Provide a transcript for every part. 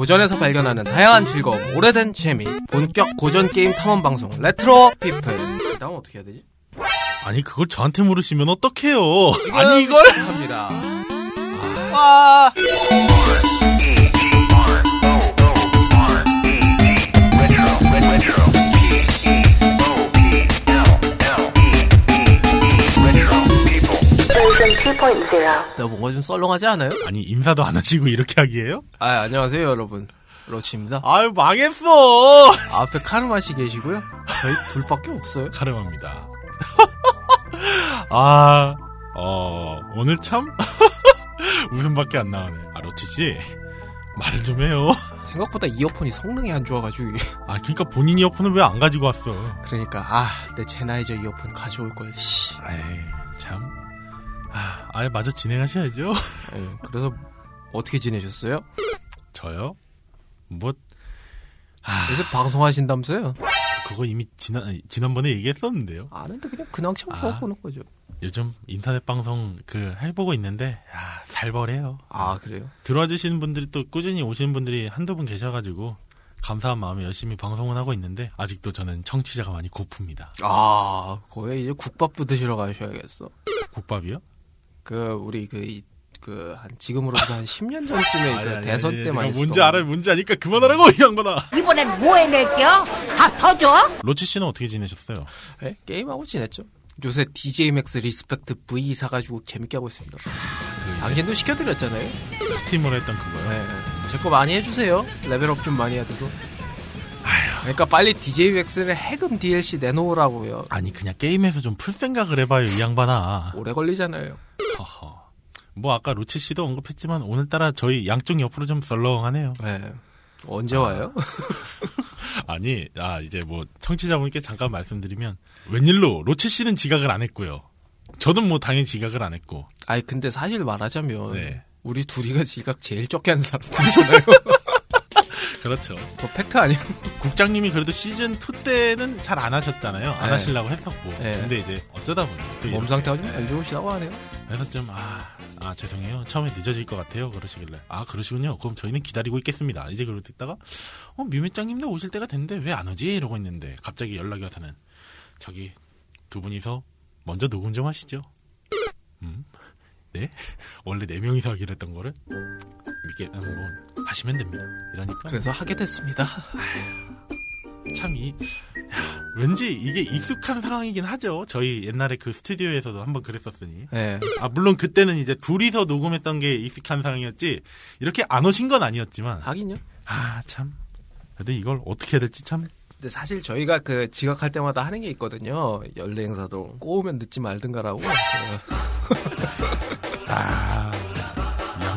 고전에서 발견하는 다양한 즐거움, 오래된 재미, 본격 고전 게임 탐험 방송 레트로 피플. 다음 어떻게 해야 되지? 아니 그걸 저한테 물으시면 어떡해요? 아니 이걸 합니다. 아. 2.0. 나 뭔가 좀 썰렁하지 않아요? 아니 인사도 안 하시고 이렇게 하기에요? 아, 안녕하세요, 여러분. 로치입니다. 아유 망했어. 앞에 카르마 씨 계시고요. 저희 둘밖에 없어요. 카르마입니다. 아, 어, 오늘 참 웃음밖에 안 나오네. 아 로치 씨 말을 좀 해요. 생각보다 이어폰이 성능이 안 좋아가지고 이게. 아 그러니까 본인 이어폰은 왜 안 가지고 왔어? 그러니까 아, 내 제나이저 이어폰 가져올 걸. 씨. 에이 참. 아, 아예 마저 진행하셔야죠. 에이, 그래서 어떻게 지내셨어요? 저요? 뭐 요새 방송하신다면서요? 그거 이미 지난 지난번에 얘기했었는데요. 아는데 그냥 근황참 아. 써보는 거죠. 요즘 인터넷 방송 그 해보고 있는데 아, 살벌해요. 아, 그래요? 들어와 주시는 분들이 또 꾸준히 오시는 분들이 한두 분 계셔가지고 감사한 마음에 열심히 방송을 하고 있는데 아직도 저는 청취자가 많이 고픕니다. 아, 거의 이제 국밥도 드시러 가셔야겠어. 국밥이요? 그, 우리 그, 이, 그, 한, 지금으로부터 한 10년 전쯤에 아니, 그 아니, 대선 아니, 때 많이 제가 뭔지 알아요, 뭔지 아니까 그만하라고 이 양반아. 이번엔 뭐 해낼게요? 다 터져? 로치 씨는 어떻게 지내셨어요? 예? 게임하고 지냈죠. 요새 DJ 맥스 리스펙트 V 사가지고 재밌게 하고 있습니다. 그 당신도 시켜드렸잖아요. 스팀으로 했던 그거요. 네. 제 거 많이 해주세요. level up 좀 많이 해두고. 그러니까 빨리 DJ 맥스를 해금 DLC 내놓으라고요. 아니 그냥 게임에서 좀 풀 생각을 해봐요 이 양반아. 오래 걸리잖아요. 허허. 뭐 아까 로치 씨도 언급했지만 오늘따라 저희 양쪽 옆으로 좀 썰렁하네요. 네. 언제 와요? 아니, 아, 이제 뭐, 청취자분께 잠깐 말씀드리면, 웬일로, 로치 씨는 지각을 안 했고요. 저는 뭐, 당연히 지각을 안 했고, 아니 근데 사실 말하자면 네. 우리 둘이가 지각 제일 적게 하는 사람들이잖아요. 그렇죠. 그거 팩트 아니야? 국장님이 그래도 시즌 2 때는 잘 안 하셨잖아요. 안 네. 하시려고 했었고. 네. 근데 이제, 어쩌다 보니, 또몸 상태가 좀 안 좋으시다고 하네요. 그래서 좀, 아, 아, 죄송해요. 처음에 늦어질 것 같아요. 그러시길래. 아, 그러시군요. 그럼 저희는 기다리고 있겠습니다. 이제 그러고 있다가, 어, 뮤미짱님도 오실 때가 됐는데 왜 안 오지? 이러고 있는데, 갑자기 연락이 와서는, 저기, 두 분이서 먼저 녹음 좀 하시죠. 음? 네? 원래 네 명이서 하기로 했던 거를? 이게, 음, 뭐, 하시면 됩니다. 이러니까. 그래서 하게 됐습니다. 참 이, 야, 왠지 이게 익숙한 상황이긴 하죠. 저희 옛날에 그 스튜디오에서도 한번 그랬었으니. 네. 아, 물론 그때는 이제 둘이서 녹음했던 게 익숙한 상황이었지, 이렇게 안 오신 건 아니었지만, 하긴요. 아, 참. 그래도 이걸 어떻게 해야 될지 참. 근데 사실 저희가 그 지각할 때마다 하는 게 있거든요. 연례 행사도 꼬우면 늦지 말든가라고. 아,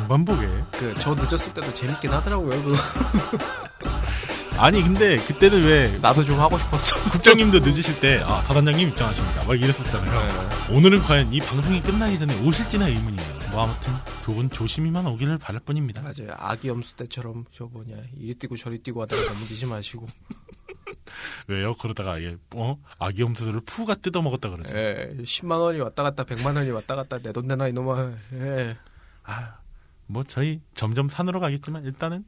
보게. 그저 늦었을 때도 재밌긴 하더라고요. 그 아니, 근데 그때는 왜, 나도 좀 하고 싶었어. 국장님도 늦으실 때, 아, 사단장님 입장하십니다. 막 이랬었잖아요. 오늘은 과연 이 방송이 끝나기 전에 오실지나 의문이에요. 뭐 아무튼, 두 분 조심히만 오기를 바랄 뿐입니다. 맞아요. 아기 염수 때처럼 저 뭐냐 이리 뛰고 저리 뛰고 하다가 넘기지 마시고. 왜요? 그러다가, 이게, 어? 아기 염소를 푸가 뜯어 먹었다 그러죠. 예, 10만 원이 왔다 갔다 100만 원이 왔다 갔다 내 돈 내놔 이놈아. 예. 아, 뭐 저희 점점 산으로 가겠지만 일단은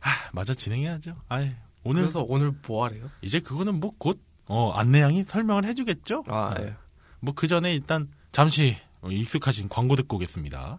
아, 마저 진행해야죠. 아, 오늘 그래서 오늘 뭐 하래요? 이제 그거는 뭐 곧 어, 안내양이 설명을 해주겠죠. 아, 어, 예. 뭐그 전에 일단 잠시 어, 익숙하신 광고 듣고 오겠습니다.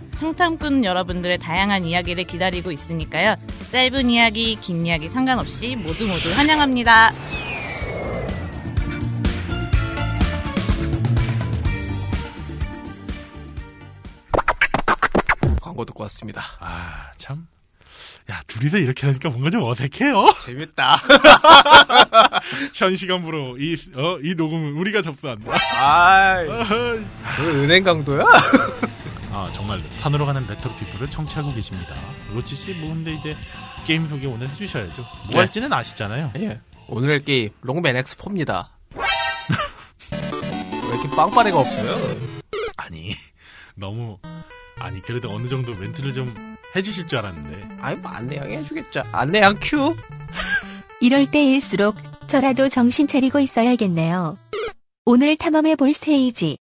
청탐꾼 여러분들의 다양한 이야기를 기다리고 있으니까요. 짧은 이야기, 긴 이야기 상관없이 모두 모두 환영합니다. 광고 듣고 왔습니다. 아, 참. 야, 둘이서 이렇게 하니까 뭔가 좀 어색해요. 재밌다. 현 시간부로 이, 어, 이 녹음은 우리가 접수한다. 아이, 그 은행 강도야? 아, 정말 산으로 가는 레트로 피플을 청취하고 계십니다. 로치 씨, 뭐 근데 이제 게임 소개 오늘 해주셔야죠. 뭐 네. 할지는 아시잖아요. 예. 오늘의 게임 록맨 X4입니다. 왜 이렇게 빵빠레가 없어요? 아니 너무 아니 그래도 어느 정도 멘트를 좀 해주실 줄 알았는데 아이 뭐 안내양 해주겠죠. 안내양 큐. 이럴 때일수록 저라도 정신 차리고 있어야겠네요. 오늘 탐험해 볼 스테이지.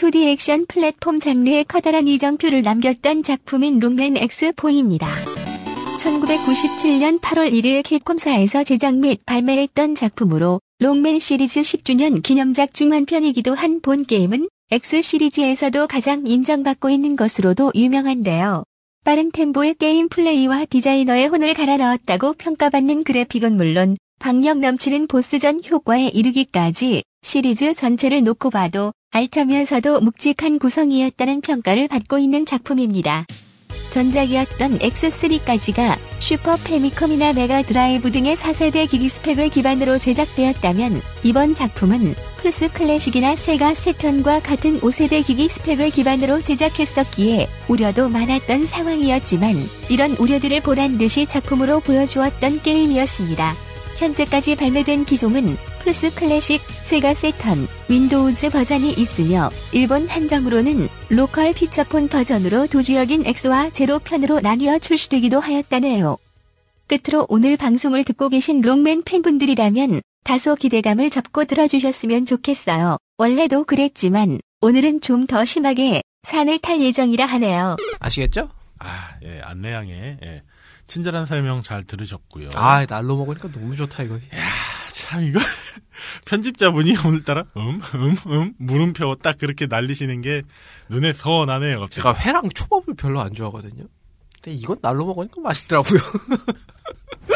2D 액션 플랫폼 장르의 커다란 이정표를 남겼던 작품인 록맨 X4입니다. 1997년 8월 1일 캡콤사에서 제작 및 발매했던 작품으로 록맨 시리즈 10주년 기념작 중 한 편이기도 한 본 게임은 X 시리즈에서도 가장 인정받고 있는 것으로도 유명한데요. 빠른 템포의 게임 플레이와 디자이너의 혼을 갈아 넣었다고 평가받는 그래픽은 물론 박력 넘치는 보스전 효과에 이르기까지 시리즈 전체를 놓고 봐도 알차면서도 묵직한 구성이었다는 평가를 받고 있는 작품입니다. 전작이었던 X3까지가 슈퍼 패미컴이나 메가 드라이브 등의 4세대 기기 스펙을 기반으로 제작되었다면 이번 작품은 플스 클래식이나 세가 세턴과 같은 5세대 기기 스펙을 기반으로 제작했었기에 우려도 많았던 상황이었지만 이런 우려들을 보란 듯이 작품으로 보여주었던 게임이었습니다. 현재까지 발매된 기종은 플스 클래식, 세가 세턴, 윈도우즈 버전이 있으며 일본 한정으로는 로컬 피처폰 버전으로 두 주역인 X와 제로 편으로 나뉘어 출시되기도 하였다네요. 끝으로 오늘 방송을 듣고 계신 롱맨 팬분들이라면 다소 기대감을 접고 들어주셨으면 좋겠어요. 원래도 그랬지만 오늘은 좀 더 심하게 산을 탈 예정이라 하네요. 아시겠죠? 아 예 안내양의 예, 친절한 설명 잘 들으셨고요. 아 날로 먹으니까 너무 좋다 이거. 참 이거 편집자분이 오늘따라 음 음 음 물음표 딱 그렇게 날리시는 게 눈에 선하네요. 갑자기. 제가 회랑 초밥을 별로 안 좋아하거든요. 근데 이건 날로 먹으니까 맛있더라고요.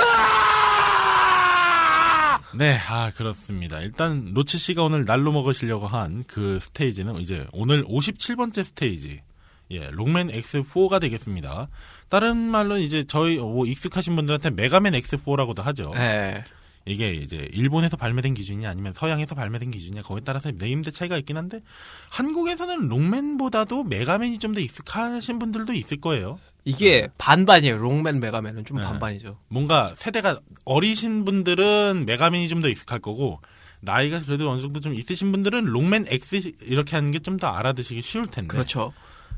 네, 아 그렇습니다. 일단 로치 씨가 오늘 날로 먹으시려고 한 그 스테이지는 이제 오늘 57번째 스테이지. 예, 록맨 X4가 되겠습니다. 다른 말로 이제 저희 뭐 익숙하신 분들한테 메가맨 X4라고도 하죠. 네. 이게 이제 일본에서 발매된 기준이 아니면 서양에서 발매된 기준이냐 거기에 따라서 네이밍 차이가 있긴 한데 한국에서는 록맨보다도 메가맨이 좀 더 익숙하신 분들도 있을 거예요. 이게 반반이에요. 록맨 메가맨은 좀 네. 반반이죠. 뭔가 세대가 어리신 분들은 메가맨이 좀 더 익숙할 거고 나이가 그래도 어느 정도 좀 있으신 분들은 록맨 X 이렇게 하는 게 좀 더 알아두시기 쉬울 텐데. 그렇죠.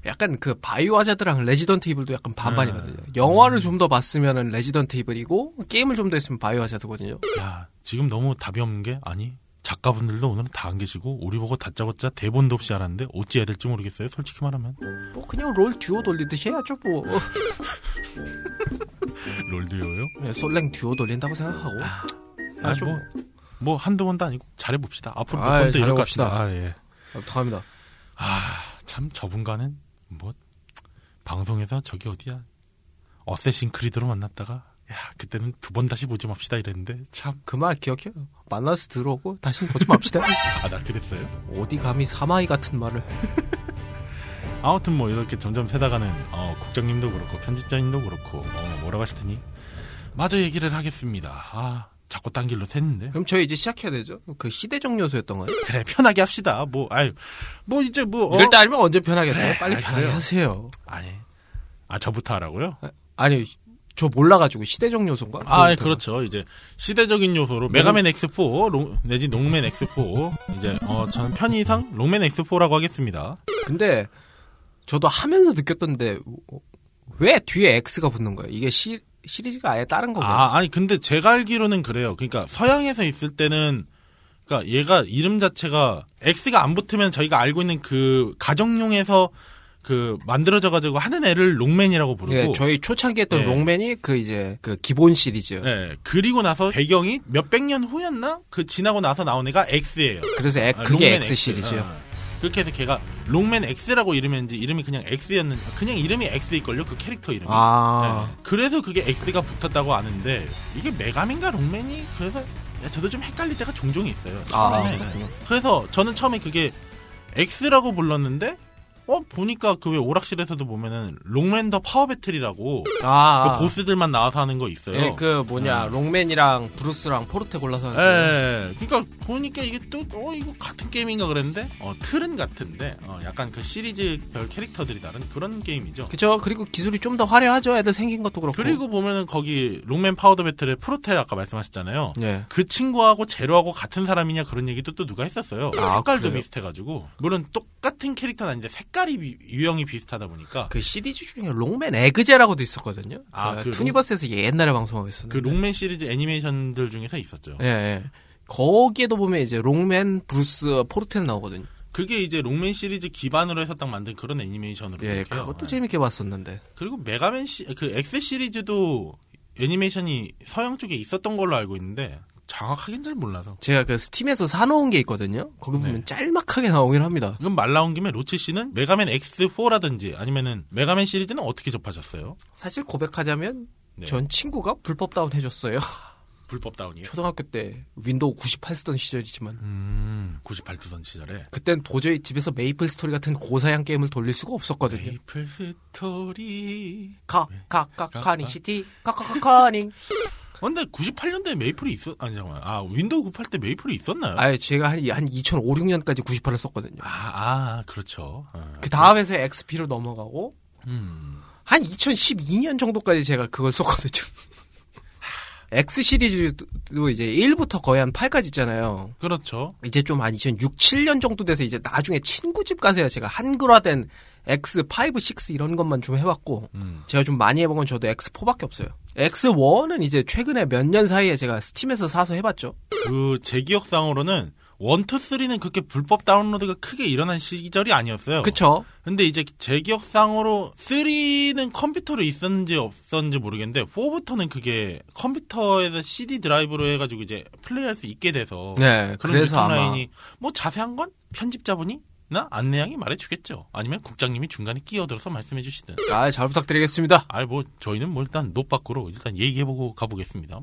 약간 그 바이오 하자드랑 레지던트 이블도 약간 반반이거든요. 네. 영화를 좀더 봤으면은 레지던트 이블이고 게임을 좀 더 했으면 바이오 하자드거든요. 야, 지금 너무 답이 없는 게 아니 작가분들도 오늘은 다안 계시고 우리 보고 다짜고짜 대본도 없이 알았는데 어찌 해야 될지 모르겠어요. 솔직히 말하면 뭐 그냥 롤 듀오 돌리듯이 해야죠 뭐. 롤드요요. 네, 솔랭 듀오 돌린다고 생각하고. 아, 해야죠 뭐, 뭐 한두 번도 아니고 잘해 봅시다. 앞으로 몇 번도 이럴 것 잘해봅시다. 같습니다. 아, 예. 어떡합니다. 아, 참 저분과는 뭐 방송에서 저기 어디야 어쌔신 크리드로 만났다가 야 그때는 두 번 다시 보지 맙시다 이랬는데 참아그말 기억해요. 만나서 들어오고 다시는 보지 맙시다. 나 그랬어요. 어디 감히 사마이 같은 말을. 아무튼 뭐 이렇게 점점 세다가는 어, 국장님도 그렇고 편집자님도 그렇고 어, 뭐라고 하시더니 마저 얘기를 하겠습니다. 아 자꾸 딴 길로 샜는데 그럼 저희 이제 시작해야 되죠. 그 희대적 요소였던 거예요. 그래 편하게 합시다. 뭐 아유 뭐 이제 뭐 어, 이럴 때 아니면 언제 편하겠어요? 그래, 빨리 아이, 편하게 그래요. 하세요. 아니 아 저부터 하라고요? 아 니 저 몰라가지고 시대적 요소인가? 아, 그거부터. 그렇죠. 이제 시대적인 요소로 메가맨 X4 록, 내지 록맨 X4 이제 어 저는 편의상 록맨 X4라고 하겠습니다. 근데 저도 하면서 느꼈던데 왜 뒤에 X가 붙는 거예요? 이게 시, 시리즈가 아예 다른 건가요? 아, 아니 근데 제가 알기로는 그래요. 그러니까 서양에서 있을 때는 그러니까 얘가 이름 자체가 X가 안 붙으면 저희가 알고 있는 그 가정용에서 그 만들어져 가지고 하는 애를 록맨이라고 부르고 예, 저희 초창기 했던 예. 록맨이 그 이제 그 기본 시리즈. 예, 그리고 나서 배경이 몇백 년 후였나? 그 지나고 나서 나온 애가 X예요. 그래서 엑- 아, 그게 X 시리즈요. 어. 그렇게 해서 걔가 록맨 X라고 이름했는지 이름이 그냥 X였는지 그냥 이름이 X일걸요? 그 캐릭터 이름이. 아, 네. 그래서 그게 X가 붙었다고 아는데 이게 메가맨과 록맨이? 그래서 야, 저도 좀 헷갈릴 때가 종종 있어요. 아. 그래서 저는 처음에 그게 X라고 불렀는데 어 보니까 그 왜 오락실에서도 보면은 록맨 더 파워 배틀이라고 아, 그 보스들만 나와서 하는 거 있어요. 예, 그 뭐냐 록맨이랑 브루스랑 포르테 골라서 하는 거. 예, 그러니까 보니까 이게 또, 어, 이거 같은 게임인가 그랬는데, 어, 틀은 같은데, 어, 약간 그 시리즈별 캐릭터들이 다른 그런 게임이죠. 그죠? 그리고 기술이 좀 더 화려하죠. 애들 생긴 것도 그렇고. 그리고 보면은 거기 록맨 파워 배틀의 포르테 아까 말씀하셨잖아요. 예. 그 친구하고 제로하고 같은 사람이냐 그런 얘기도 또 누가 했었어요. 아, 색깔도 그래요? 비슷해가지고 물론 똑같은 캐릭터는 아닌데 색 깔이 비- 유형이 비슷하다 보니까 그 시리즈 중에 록맨 에그제라고도 있었거든요. 아, 그그 투니버스에서 옛날에 방송하고 그 있었는데. 록맨 시리즈 애니메이션들 중에서 있었죠. 예, 예. 거기에도 보면 이제 록맨, 브루스, 포르테는 나오거든요. 그게 이제 록맨 시리즈 기반으로 해서 딱 만든 그런 애니메이션으로 예. 그것도 예. 재밌게 봤었는데. 그리고 메가맨 시, 그 X 시리즈도 애니메이션이 서양 쪽에 있었던 걸로 알고 있는데 정확하긴 잘 몰라서. 제가 그 스팀에서 사놓은 게 있거든요. 거기 보면 네. 짤막하게 나오긴 합니다. 이건 말 나온 김에 로치 씨는 메가맨 X4라든지 아니면은 메가맨 시리즈는 어떻게 접하셨어요? 사실 고백하자면 네. 전 친구가 불법 다운 해줬어요. 불법 다운이요? 초등학교 때 윈도우 98 쓰던 시절이지만 음, 98 쓰던 시절에. 그땐 도저히 집에서 메이플 스토리 같은 고사양 게임을 돌릴 수가 없었거든요. 메이플 스토리. 가, 가, 가, 가, 카닝 가. 시티, 가, 가, 가, 카닝. 어, 근데 98년도에 메이플이 있었, 아니, 잠깐만. 아, 윈도우 98 때 메이플이 있었나요? 아예 제가 한, 한 2005, 6년까지 98을 썼거든요. 아, 아, 그렇죠. 아, 그 다음에서 XP로 넘어가고 음. 한 2012년 정도까지 제가 그걸 썼거든요. X 시리즈도 이제 1부터 거의 한 8까지 있잖아요. 그렇죠. 이제 좀 한 2006, 7년 정도 돼서 이제 나중에 친구 집 가서야 제가 한글화된 X5, 6 이런 것만 좀 해봤고 음. 제가 좀 많이 해본 건 저도 X4밖에 없어요. X1은 이제 최근에 몇 년 사이에 제가 스팀에서 사서 해봤죠. 그, 제 기억상으로는 1, 2, 3는 그렇게 불법 다운로드가 크게 일어난 시절이 아니었어요. 그쵸? 근데 이제 제 기억상으로 3는 컴퓨터로 있었는지 없었는지 모르겠는데 4부터는 그게 컴퓨터에서 CD 드라이브로 해가지고 이제 플레이할 수 있게 돼서 네, 그런 그래서 아마 뭐 자세한 건 편집자분이 나 안내양이 말해주겠죠. 아니면 국장님이 중간에 끼어들어서 말씀해주시든. 아, 잘 부탁드리겠습니다. 아, 뭐 저희는 뭐 일단 노 빠꾸로 일단 얘기해보고 가보겠습니다.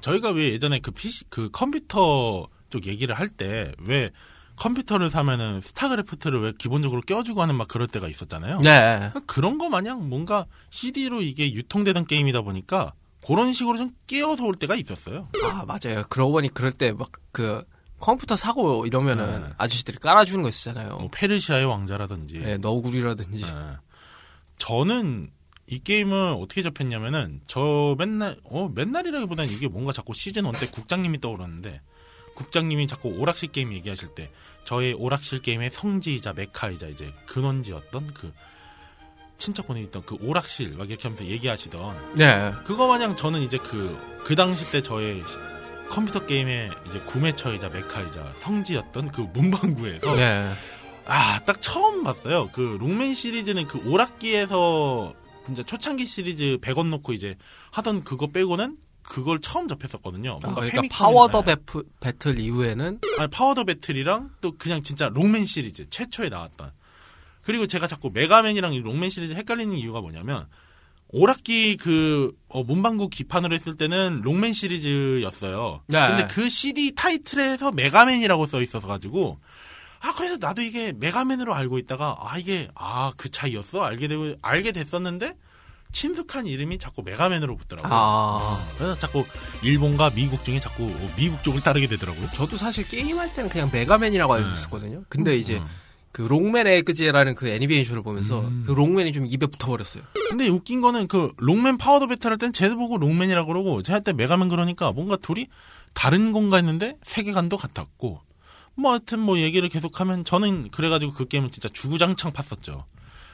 저희가 왜 예전에 그 PC 그 컴퓨터 쪽 얘기를 할 때 왜 컴퓨터를 사면은 스타크래프트를 왜 기본적으로 껴주고 하는 막 그럴 때가 있었잖아요. 네. 그런 거 마냥 뭔가 CD로 이게 유통되던 게임이다 보니까 그런 식으로 좀 끼어서 올 때가 있었어요. 아, 맞아요. 그러고 보니 그럴 때 막 그 컴퓨터 사고 이러면은 네. 아저씨들이 깔아주는 거 있잖아요. 뭐 페르시아의 왕자라든지. 네, 너구리라든지. 예. 저는 이 게임을 어떻게 접했냐면은 저 맨날 어 맨날이라기보다는 이게 뭔가 자꾸 시즌 1 때 국장님이 떠오르는데 국장님이 자꾸 오락실 게임 얘기하실 때 저의 오락실 게임의 성지이자 메카이자 이제 근원지였던 그 친척분이 있던 그 오락실 막 이렇게 하면서 얘기하시던 네. 그거 마냥 저는 이제 그그 당시 때 저의 시- 컴퓨터 게임의 이제 구매처이자 메카이자 성지였던 그 문방구에서 네. 아, 딱 처음 봤어요. 그 록맨 시리즈는 그 오락기에서 진짜 초창기 시리즈 100원 놓고 이제 하던 그거 빼고는 그걸 처음 접했었거든요. 아, 뭔가 그러니까 패미컴이나- 파워더 네. 배프, 배틀 이후에는 아니, 파워 더 배틀이랑 또 그냥 진짜 록맨 시리즈 최초에 나왔던. 그리고 제가 자꾸 메가맨이랑 이 록맨 시리즈 헷갈리는 이유가 뭐냐면 오락기 그 어, 문방구 기판으로 했을 때는 록맨 시리즈였어요. 네. 근데 그 CD 타이틀에서 메가맨이라고 써 있어서 가지고 아 그래서 나도 이게 메가맨으로 알고 있다가 아 이게 아 그 차이였어 알게 되고 알게 됐었는데 친숙한 이름이 자꾸 메가맨으로 붙더라고요. 아 그래서 자꾸 일본과 미국 중에 자꾸 미국 쪽을 따르게 되더라고요. 저도 사실 게임할 때는 그냥 메가맨이라고 알고 네. 있었거든요. 근데 이제 음. 그 록맨 에그제라는 그 애니메이션을 보면서 음. 그 록맨이 좀 입에 붙어버렸어요. 근데 웃긴 거는 그 록맨 파워 더 배틀 할 땐 쟤도 보고 록맨이라고 그러고 쟤 할 때 메가맨 그러니까 뭔가 둘이 다른 건가 했는데 세계관도 같았고 뭐 하여튼 뭐 얘기를 계속하면 저는 그래가지고 그 게임을 진짜 주구장창 팠었죠.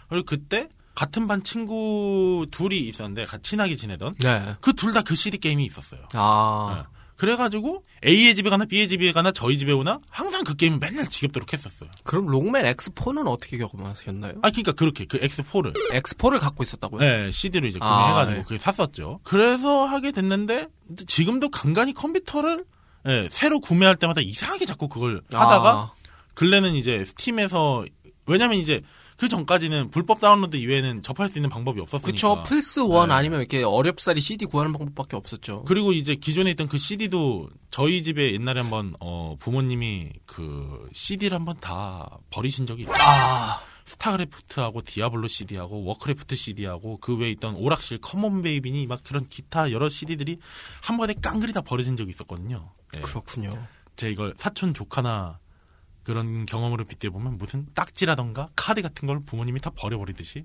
그리고 그때 같은 반 친구 둘이 있었는데 같이 친하게 지내던 네. 그둘 다 그 CD 게임이 있었어요. 아 네. 그래가지고 A의 집에 가나 B의 집에 가나 저희 집에 오나 항상 그 게임을 맨날 지겹도록 했었어요. 그럼 록맨 X4는 어떻게 경험하셨나요? 아 그러니까 그렇게 그 X4를 X4를 갖고 있었다고요? 네, CD로 이제 아, 구매해가지고 네. 그게 샀었죠. 그래서 하게 됐는데 지금도 간간히 컴퓨터를 예, 새로 구매할 때마다 이상하게 자꾸 그걸 하다가 아, 근래는 이제 스팀에서 왜냐면 이제 그 전까지는 불법 다운로드 이외에는 접할 수 있는 방법이 없었으니까. 그쵸. 플스 원 네. 아니면 이렇게 어렵사리 CD 구하는 방법밖에 없었죠. 그리고 이제 기존에 있던 그 CD도 저희 집에 옛날에 한번 어 부모님이 그 CD를 한번 다 버리신 적이 있어요. 아, 스타크래프트하고 디아블로 CD하고 워크래프트 CD하고 그 외에 있던 오락실 커먼 베이비니 막 그런 기타 여러 CD들이 한 번에 깡그리 다 버려진 적이 있었거든요. 네. 그렇군요. 제가 이걸 사촌 조카나 그런 경험으로 빗대보면 무슨 딱지라던가 카드 같은 걸 부모님이 다 버려버리듯이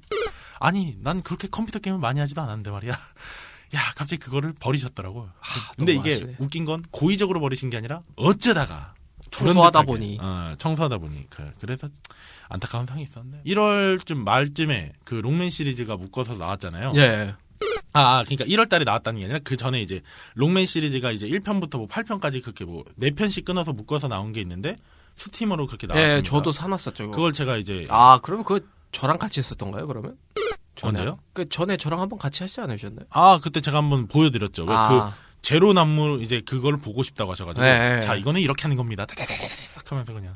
아니 난 그렇게 컴퓨터 게임을 많이 하지도 않았는데 말이야 야 갑자기 그거를 버리셨더라고요 근데 이게 너무하시네. 웃긴 건 고의적으로 버리신 게 아니라 어쩌다가 청소하다 보니. 어, 청소하다 보니 그, 그래서 안타까운 상이 있었네 1월쯤 말쯤에 그 롱맨 시리즈가 묶어서 나왔잖아요 예. 아, 아, 그러니까 1월 달에 나왔다는 게 아니라 그 전에 이제 롱맨 시리즈가 이제 1편부터 뭐 8편까지 그렇게 뭐 4편씩 끊어서 묶어서 나온 게 있는데 스팀으로 그렇게 나왔습니다. 예, 저도 사놨었죠. 그걸 제가 이제 아, 그러면 그거 저랑 같이 했었던가요, 그러면? 언제요? 그 전에 저랑 한번 같이 하시지 않으셨나요? 아, 그때 제가 한번 보여드렸죠. 왜 아. 그 제로 남물 이제 그걸 보고 싶다고 하셔가지고 네, 네, 자 네. 이거는 이렇게 하는 겁니다. 다다다다닥 하면서 그냥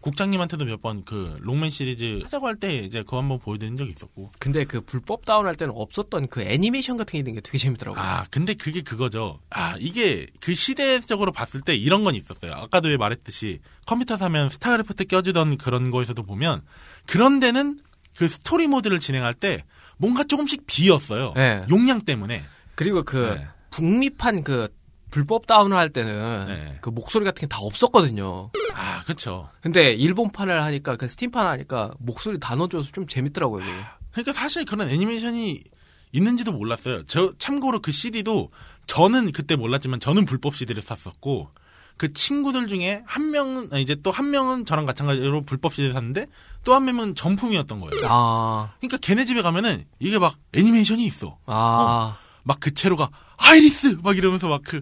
국장님한테도 몇 번 그 록맨 시리즈 하자고 할 때 이제 그거 한번 보여드린 적이 있었고 근데 그 불법 다운할 때는 없었던 그 애니메이션 같은 게 있는 게 되게 재밌더라고요. 아, 근데 그게 그거죠. 아, 이게 그 시대적으로 봤을 때 이런 건 있었어요. 아까도 왜 말했듯이 컴퓨터 사면 스타크래프트 껴주던 그런 거에서도 보면 그런 데는 그 스토리 모드를 진행할 때 뭔가 조금씩 비었어요. 네. 용량 때문에. 그리고 그 네. 북미판 그 불법 다운을 할 때는 네. 그 목소리 같은 게 다 없었거든요. 아, 그쵸. 근데 일본판을 하니까 그 스팀판 하니까 목소리 다 넣어줘서 좀 재밌더라고요. 그게. 그러니까 사실 그런 애니메이션이 있는지도 몰랐어요. 저 참고로 그 CD도 저는 그때 몰랐지만 저는 불법 CD를 샀었고 그 친구들 중에 한 명은 아니, 이제 또 한 명은 저랑 마찬가지로 불법 CD를 샀는데 또 한 명은 정품이었던 거예요. 아, 그러니까 걔네 집에 가면은 이게 막 애니메이션이 있어. 아, 막 그 제로가 아이리스 막 이러면서 막 그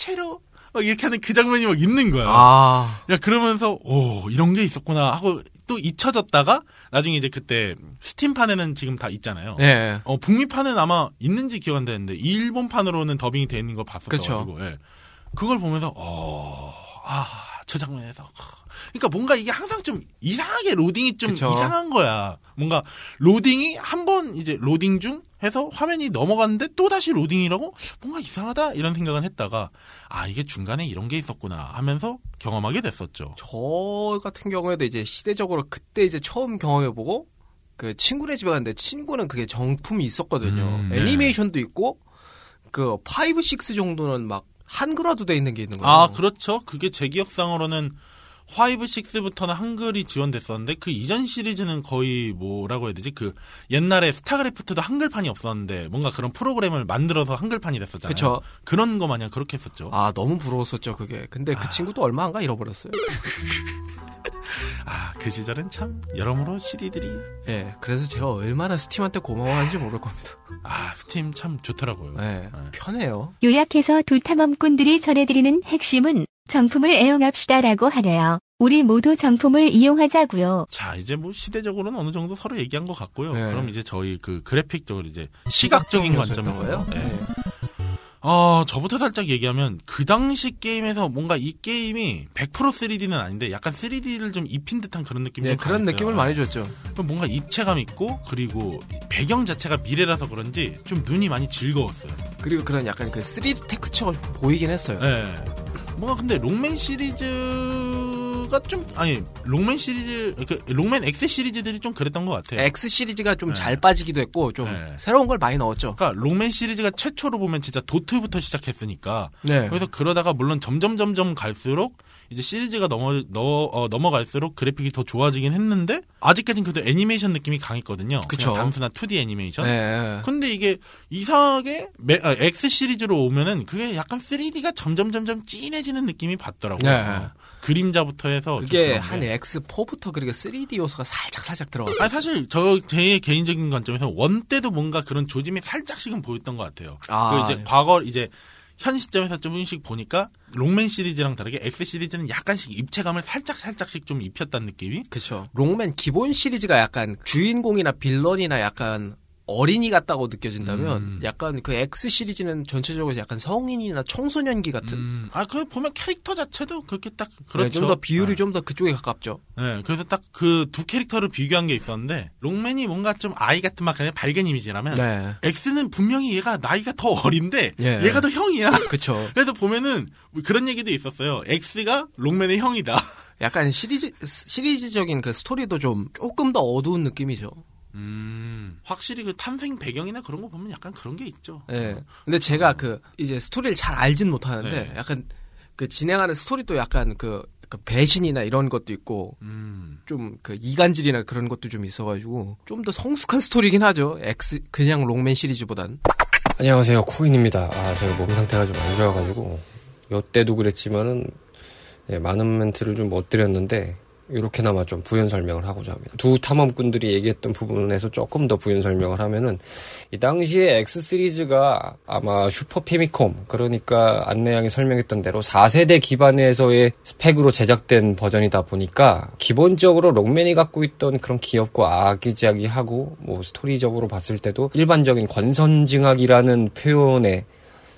제로 막 이렇게 하는 그 장면이 막 있는 거야. 아, 야 그러면서 오 이런 게 있었구나 하고 또 잊혀졌다가 나중에 이제 그때 스팀판에는 지금 다 있잖아요. 예. 어 북미판은 아마 있는지 기억 안 되는데 일본판으로는 더빙이 돼 있는 거 봤었가지고 예. 그걸 보면서 어아저 장면에서 그러니까 뭔가 이게 항상 좀 이상하게 로딩이 좀 그쵸. 이상한 거야. 뭔가 로딩이 한 번 이제 로딩 중 해서 화면이 넘어갔는데 또 다시 로딩이라고 뭔가 이상하다 이런 생각은 했다가 아 이게 중간에 이런 게 있었구나 하면서 경험하게 됐었죠. 저 같은 경우에도 이제 시대적으로 그때 이제 처음 경험해보고 그 친구네 집에 갔는데 친구는 그게 정품이 있었거든요. 음, 네. 애니메이션도 있고 그 5, 6 정도는 막 한글화도 돼 있는 게 있는 거예요. 아, 그렇죠. 그게 제 기억상으로는 5, 6부터는 한글이 지원됐었는데 그 이전 시리즈는 거의 뭐라고 해야 되지? 그 옛날에 스타크래프트도 한글판이 없었는데 뭔가 그런 프로그램을 만들어서 한글판이 됐었잖아요. 그쵸. 그런 거 마냥 그렇게 했었죠. 아 너무 부러웠었죠 그게. 근데 그 친구도 얼마 안 가 잃어버렸어요. 아, 그 시절은 참 여러모로 CD들이 예, 그래서 제가 얼마나 스팀한테 고마워하는지 모를 겁니다. 아, 스팀 참 좋더라고요. 예, 편해요. 요약해서 두 탐험꾼들이 전해드리는 핵심은 정품을 애용합시다라고 하네요. 우리 모두 정품을 이용하자고요. 자, 이제 뭐 시대적으로는 어느 정도 서로 얘기한 것 같고요. 네. 그럼 이제 저희 그 그래픽적으로 이제 시각적인 관점에서 거예요? 네. 어, 저부터 살짝 얘기하면 그 당시 게임에서 뭔가 이 게임이 100% 3D는 아닌데 약간 3D를 좀 입힌 듯한 그런 느낌이 예, 좀 그런 강했어요. 느낌을 많이 줬죠. 좀 뭔가 입체감 있고 그리고 배경 자체가 미래라서 그런지 좀 눈이 많이 즐거웠어요. 그리고 그런 약간 그 3D 텍스처가 좀 보이긴 했어요. 네. 뭔가 근데 록맨 시리즈 가 좀 아니 록맨 시리즈 그 록맨 X 시리즈들이 좀 그랬던 것 같아요. X 시리즈가 좀 네. 잘 빠지기도 했고 좀 네. 새로운 걸 많이 넣었죠. 그러니까 록맨 시리즈가 최초로 보면 진짜 도트부터 시작했으니까 네. 그래서 그러다가 물론 점점 점점 갈수록 이제 시리즈가 넘어 넘어 어, 넘어갈수록 그래픽이 더 좋아지긴 했는데 아직까진 그래도 애니메이션 느낌이 강했거든요. 그쵸. 단순한 2D 애니메이션. 네. 근데 이게 이상하게 메- 아, X 시리즈로 오면은 그게 약간 3D가 점점 점점 진해지는 느낌이 받더라고요. 네. 그림자부터 해서 좀 그게 한 게. X4부터 그렇게 3D 요소가 살짝 살짝 들어갔어요. 아니 사실 저 제 개인적인 관점에서 원 때도 뭔가 그런 조짐이 살짝씩은 보였던 것 같아요. 아, 그 이제 예. 과거 이제 현 시점에서 조금씩 보니까 롱맨 시리즈랑 다르게 X 시리즈는 약간씩 입체감을 살짝 살짝씩 좀 입혔다는 느낌이. 그쵸. 롱맨 기본 시리즈가 약간 주인공이나 빌런이나 약간 어린이 같다고 느껴진다면 음. 약간 그 X 시리즈는 전체적으로 약간 성인이나 청소년기 같은 음, 아, 그 보면 캐릭터 자체도 그렇게 딱 네, 그렇죠. 좀더 비율이 네. 좀더 그쪽에 가깝죠. 네, 그래서 딱 그 두 캐릭터를 비교한 게 있었는데 롱맨이 뭔가 좀 아이 같은 막 그냥 밝은 이미지라면 네. X는 분명히 얘가 나이가 더 어린데 예. 얘가 더 형이야. 그쵸. 그래서 보면은 뭐 그런 얘기도 있었어요. X가 롱맨의 형이다. 약간 시리즈 시리즈적인 그 스토리도 좀 조금 더 어두운 느낌이죠. 음, 확실히 그 탄생 배경이나 그런 거 보면 약간 그런 게 있죠. 예. 근데 제가 그 이제 스토리를 잘 알진 못하는데 네. 약간 그 진행하는 스토리도 약간 그 약간 배신이나 이런 것도 있고 음, 좀그 이간질이나 그런 것도 좀 있어가지고 좀 더 성숙한 스토리긴 하죠. X 그냥 록맨 시리즈보단. 안녕하세요 코인입니다. 아 제가 몸 상태가 좀 안 좋아가지고 요때도 그랬지만은 예, 많은 멘트를 좀 못 드렸는데 이렇게나마 좀 부연 설명을 하고자 합니다. 두 탐험꾼들이 얘기했던 부분에서 조금 더 부연 설명을 하면은 이 당시에 X 시리즈가 아마 슈퍼 페미콤 그러니까 안내양이 설명했던 대로 4세대 기반에서의 스펙으로 제작된 버전이다 보니까 기본적으로 롱맨이 갖고 있던 그런 귀엽고 아기자기하고 뭐 스토리적으로 봤을 때도 일반적인 권선징악이라는 표현에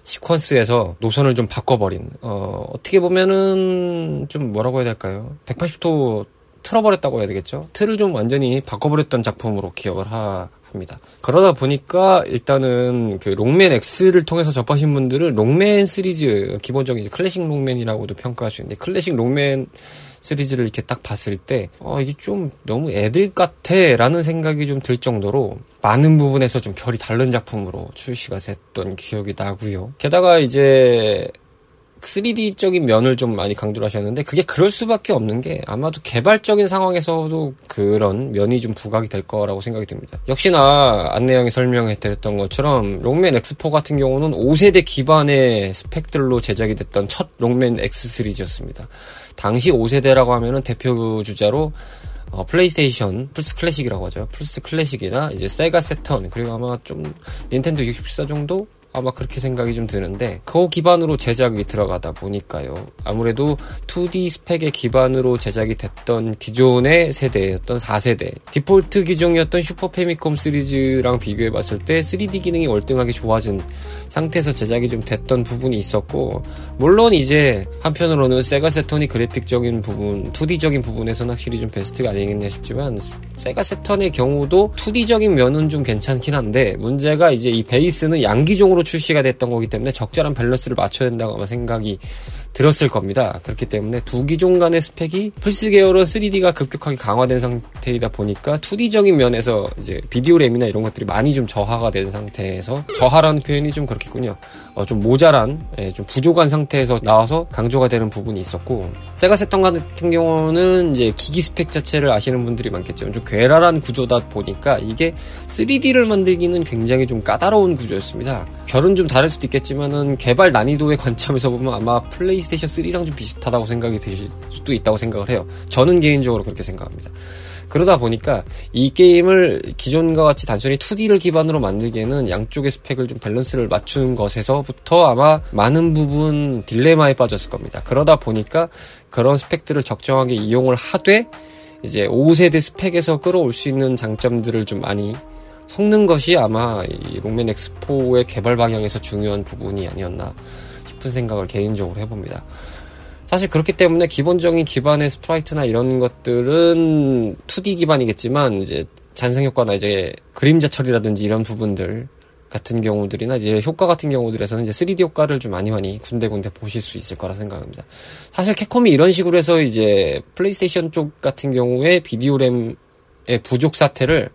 시퀀스에서 노선을 좀 바꿔버린 어 어떻게 보면은 좀 뭐라고 해야 될까요? 180도 틀어버렸다고 해야 되겠죠? 틀을 좀 완전히 바꿔버렸던 작품으로 기억을 하, 합니다. 그러다 보니까 일단은 그 록맨 X를 통해서 접하신 분들은 록맨 시리즈 기본적인 클래식 록맨이라고도 평가할 수 있는데 클래식 록맨 시리즈를 이렇게 딱 봤을 때, 어, 이게 좀 너무 애들 같아 라는 생각이 좀 들 정도로 많은 부분에서 좀 결이 다른 작품으로 출시가 됐던 기억이 나고요. 게다가 이제 3D적인 면을 좀 많이 강조를 하셨는데 그게 그럴 수밖에 없는 게 아마도 개발적인 상황에서도 그런 면이 좀 부각이 될 거라고 생각이 듭니다. 역시나 안내양이 설명해 드렸던 것처럼 록맨 X4 같은 경우는 5세대 기반의 스펙들로 제작이 됐던 첫 록맨 X 시리즈였습니다. 당시 5세대라고 하면은 대표 주자로 어, 플레이스테이션, 플스 클래식이라고 하죠. 플스 클래식이나 이제 세가 새턴, 그리고 아마 좀 닌텐도 64 정도? 아마 그렇게 생각이 좀 드는데 그 기반으로 제작이 들어가다 보니까요. 아무래도 2D 스펙의 기반으로 제작이 됐던 기존의 세대였던 4세대 디폴트 기종이었던 슈퍼 패미콤 시리즈랑 비교해 봤을 때 3D 기능이 월등하게 좋아진 상태에서 제작이 좀 됐던 부분이 있었고 물론 이제 한편으로는 세가 세턴이 그래픽적인 부분, 2D적인 부분에서는 확실히 좀 베스트가 아니겠냐 싶지만 세가 세턴의 경우도 2D적인 면은 좀 괜찮긴 한데 문제가 이제 이 베이스는 양기종으로 출시가 됐던 거기 때문에 적절한 밸런스를 맞춰야 된다고 아마 생각이 들었을 겁니다. 그렇기 때문에 두 기종 간의 스펙이 플스 계열은 3D가 급격하게 강화된 상태이다 보니까 2D적인 면에서 이제 비디오 램이나 이런 것들이 많이 좀 저하가 된 상태에서 저하라는 표현이 좀 그렇겠군요. 어, 좀 모자란, 예, 좀 부족한 상태에서 나와서 강조가 되는 부분이 있었고 세가 세턴 같은 경우는 이제 기기 스펙 자체를 아시는 분들이 많겠지만 좀 괴랄한 구조다 보니까 이게 3D를 만들기는 굉장히 좀 까다로운 구조였습니다. 결은 좀 다를 수도 있겠지만은 개발 난이도의 관점에서 보면 아마 플레이 스테이션 3랑 좀 비슷하다고 생각이 드실 수도 있다고 생각을 해요. 저는 개인적으로 그렇게 생각합니다. 그러다 보니까 이 게임을 기존과 같이 단순히 2D를 기반으로 만들기에는 양쪽의 스펙을 좀 밸런스를 맞추는 것에서부터 아마 많은 부분 딜레마에 빠졌을 겁니다. 그러다 보니까 그런 스펙들을 적정하게 이용을 하되 이제 5세대 스펙에서 끌어올 수 있는 장점들을 좀 많이 섞는 것이 아마 이 록맨 X4의 개발 방향에서 중요한 부분이 아니었나 싶은 생각을 개인적으로 해봅니다. 사실 그렇기 때문에 기본적인 기반의 sprite나 이런 것들은 2D 기반이겠지만 이제 잔상 효과나 이제 그림자 처리라든지 이런 부분들 같은 경우들이나 이제 효과 같은 경우들에서는 이제 3D 효과를 좀 많이 많이 군데군데 보실 수 있을 거라 생각합니다. 사실 캡콤이 이런 식으로 해서 이제 플레이스테이션 쪽 같은 경우에 비디오 램의 부족 사태를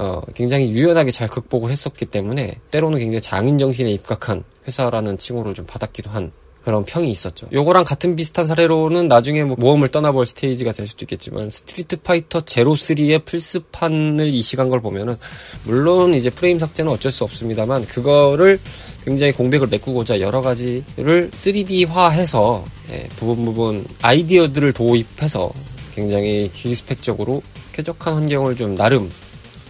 어, 굉장히 유연하게 잘 극복을 했었기 때문에 때로는 굉장히 장인 정신에 입각한 회사라는 칭호를 좀 받았기도 한 그런 평이 있었죠. 요거랑 같은 비슷한 사례로는 나중에 뭐 모험을 떠나볼 스테이지가 될 수도 있겠지만 스트리트 파이터 제로 3의 플스판을 이식한 걸 보면은 물론 이제 프레임 삭제는 어쩔 수 없습니다만 그거를 굉장히 공백을 메꾸고자 여러 가지를 3D화해서 예, 부분 부분 아이디어들을 도입해서 굉장히 기기 스펙적으로 쾌적한 환경을 좀 나름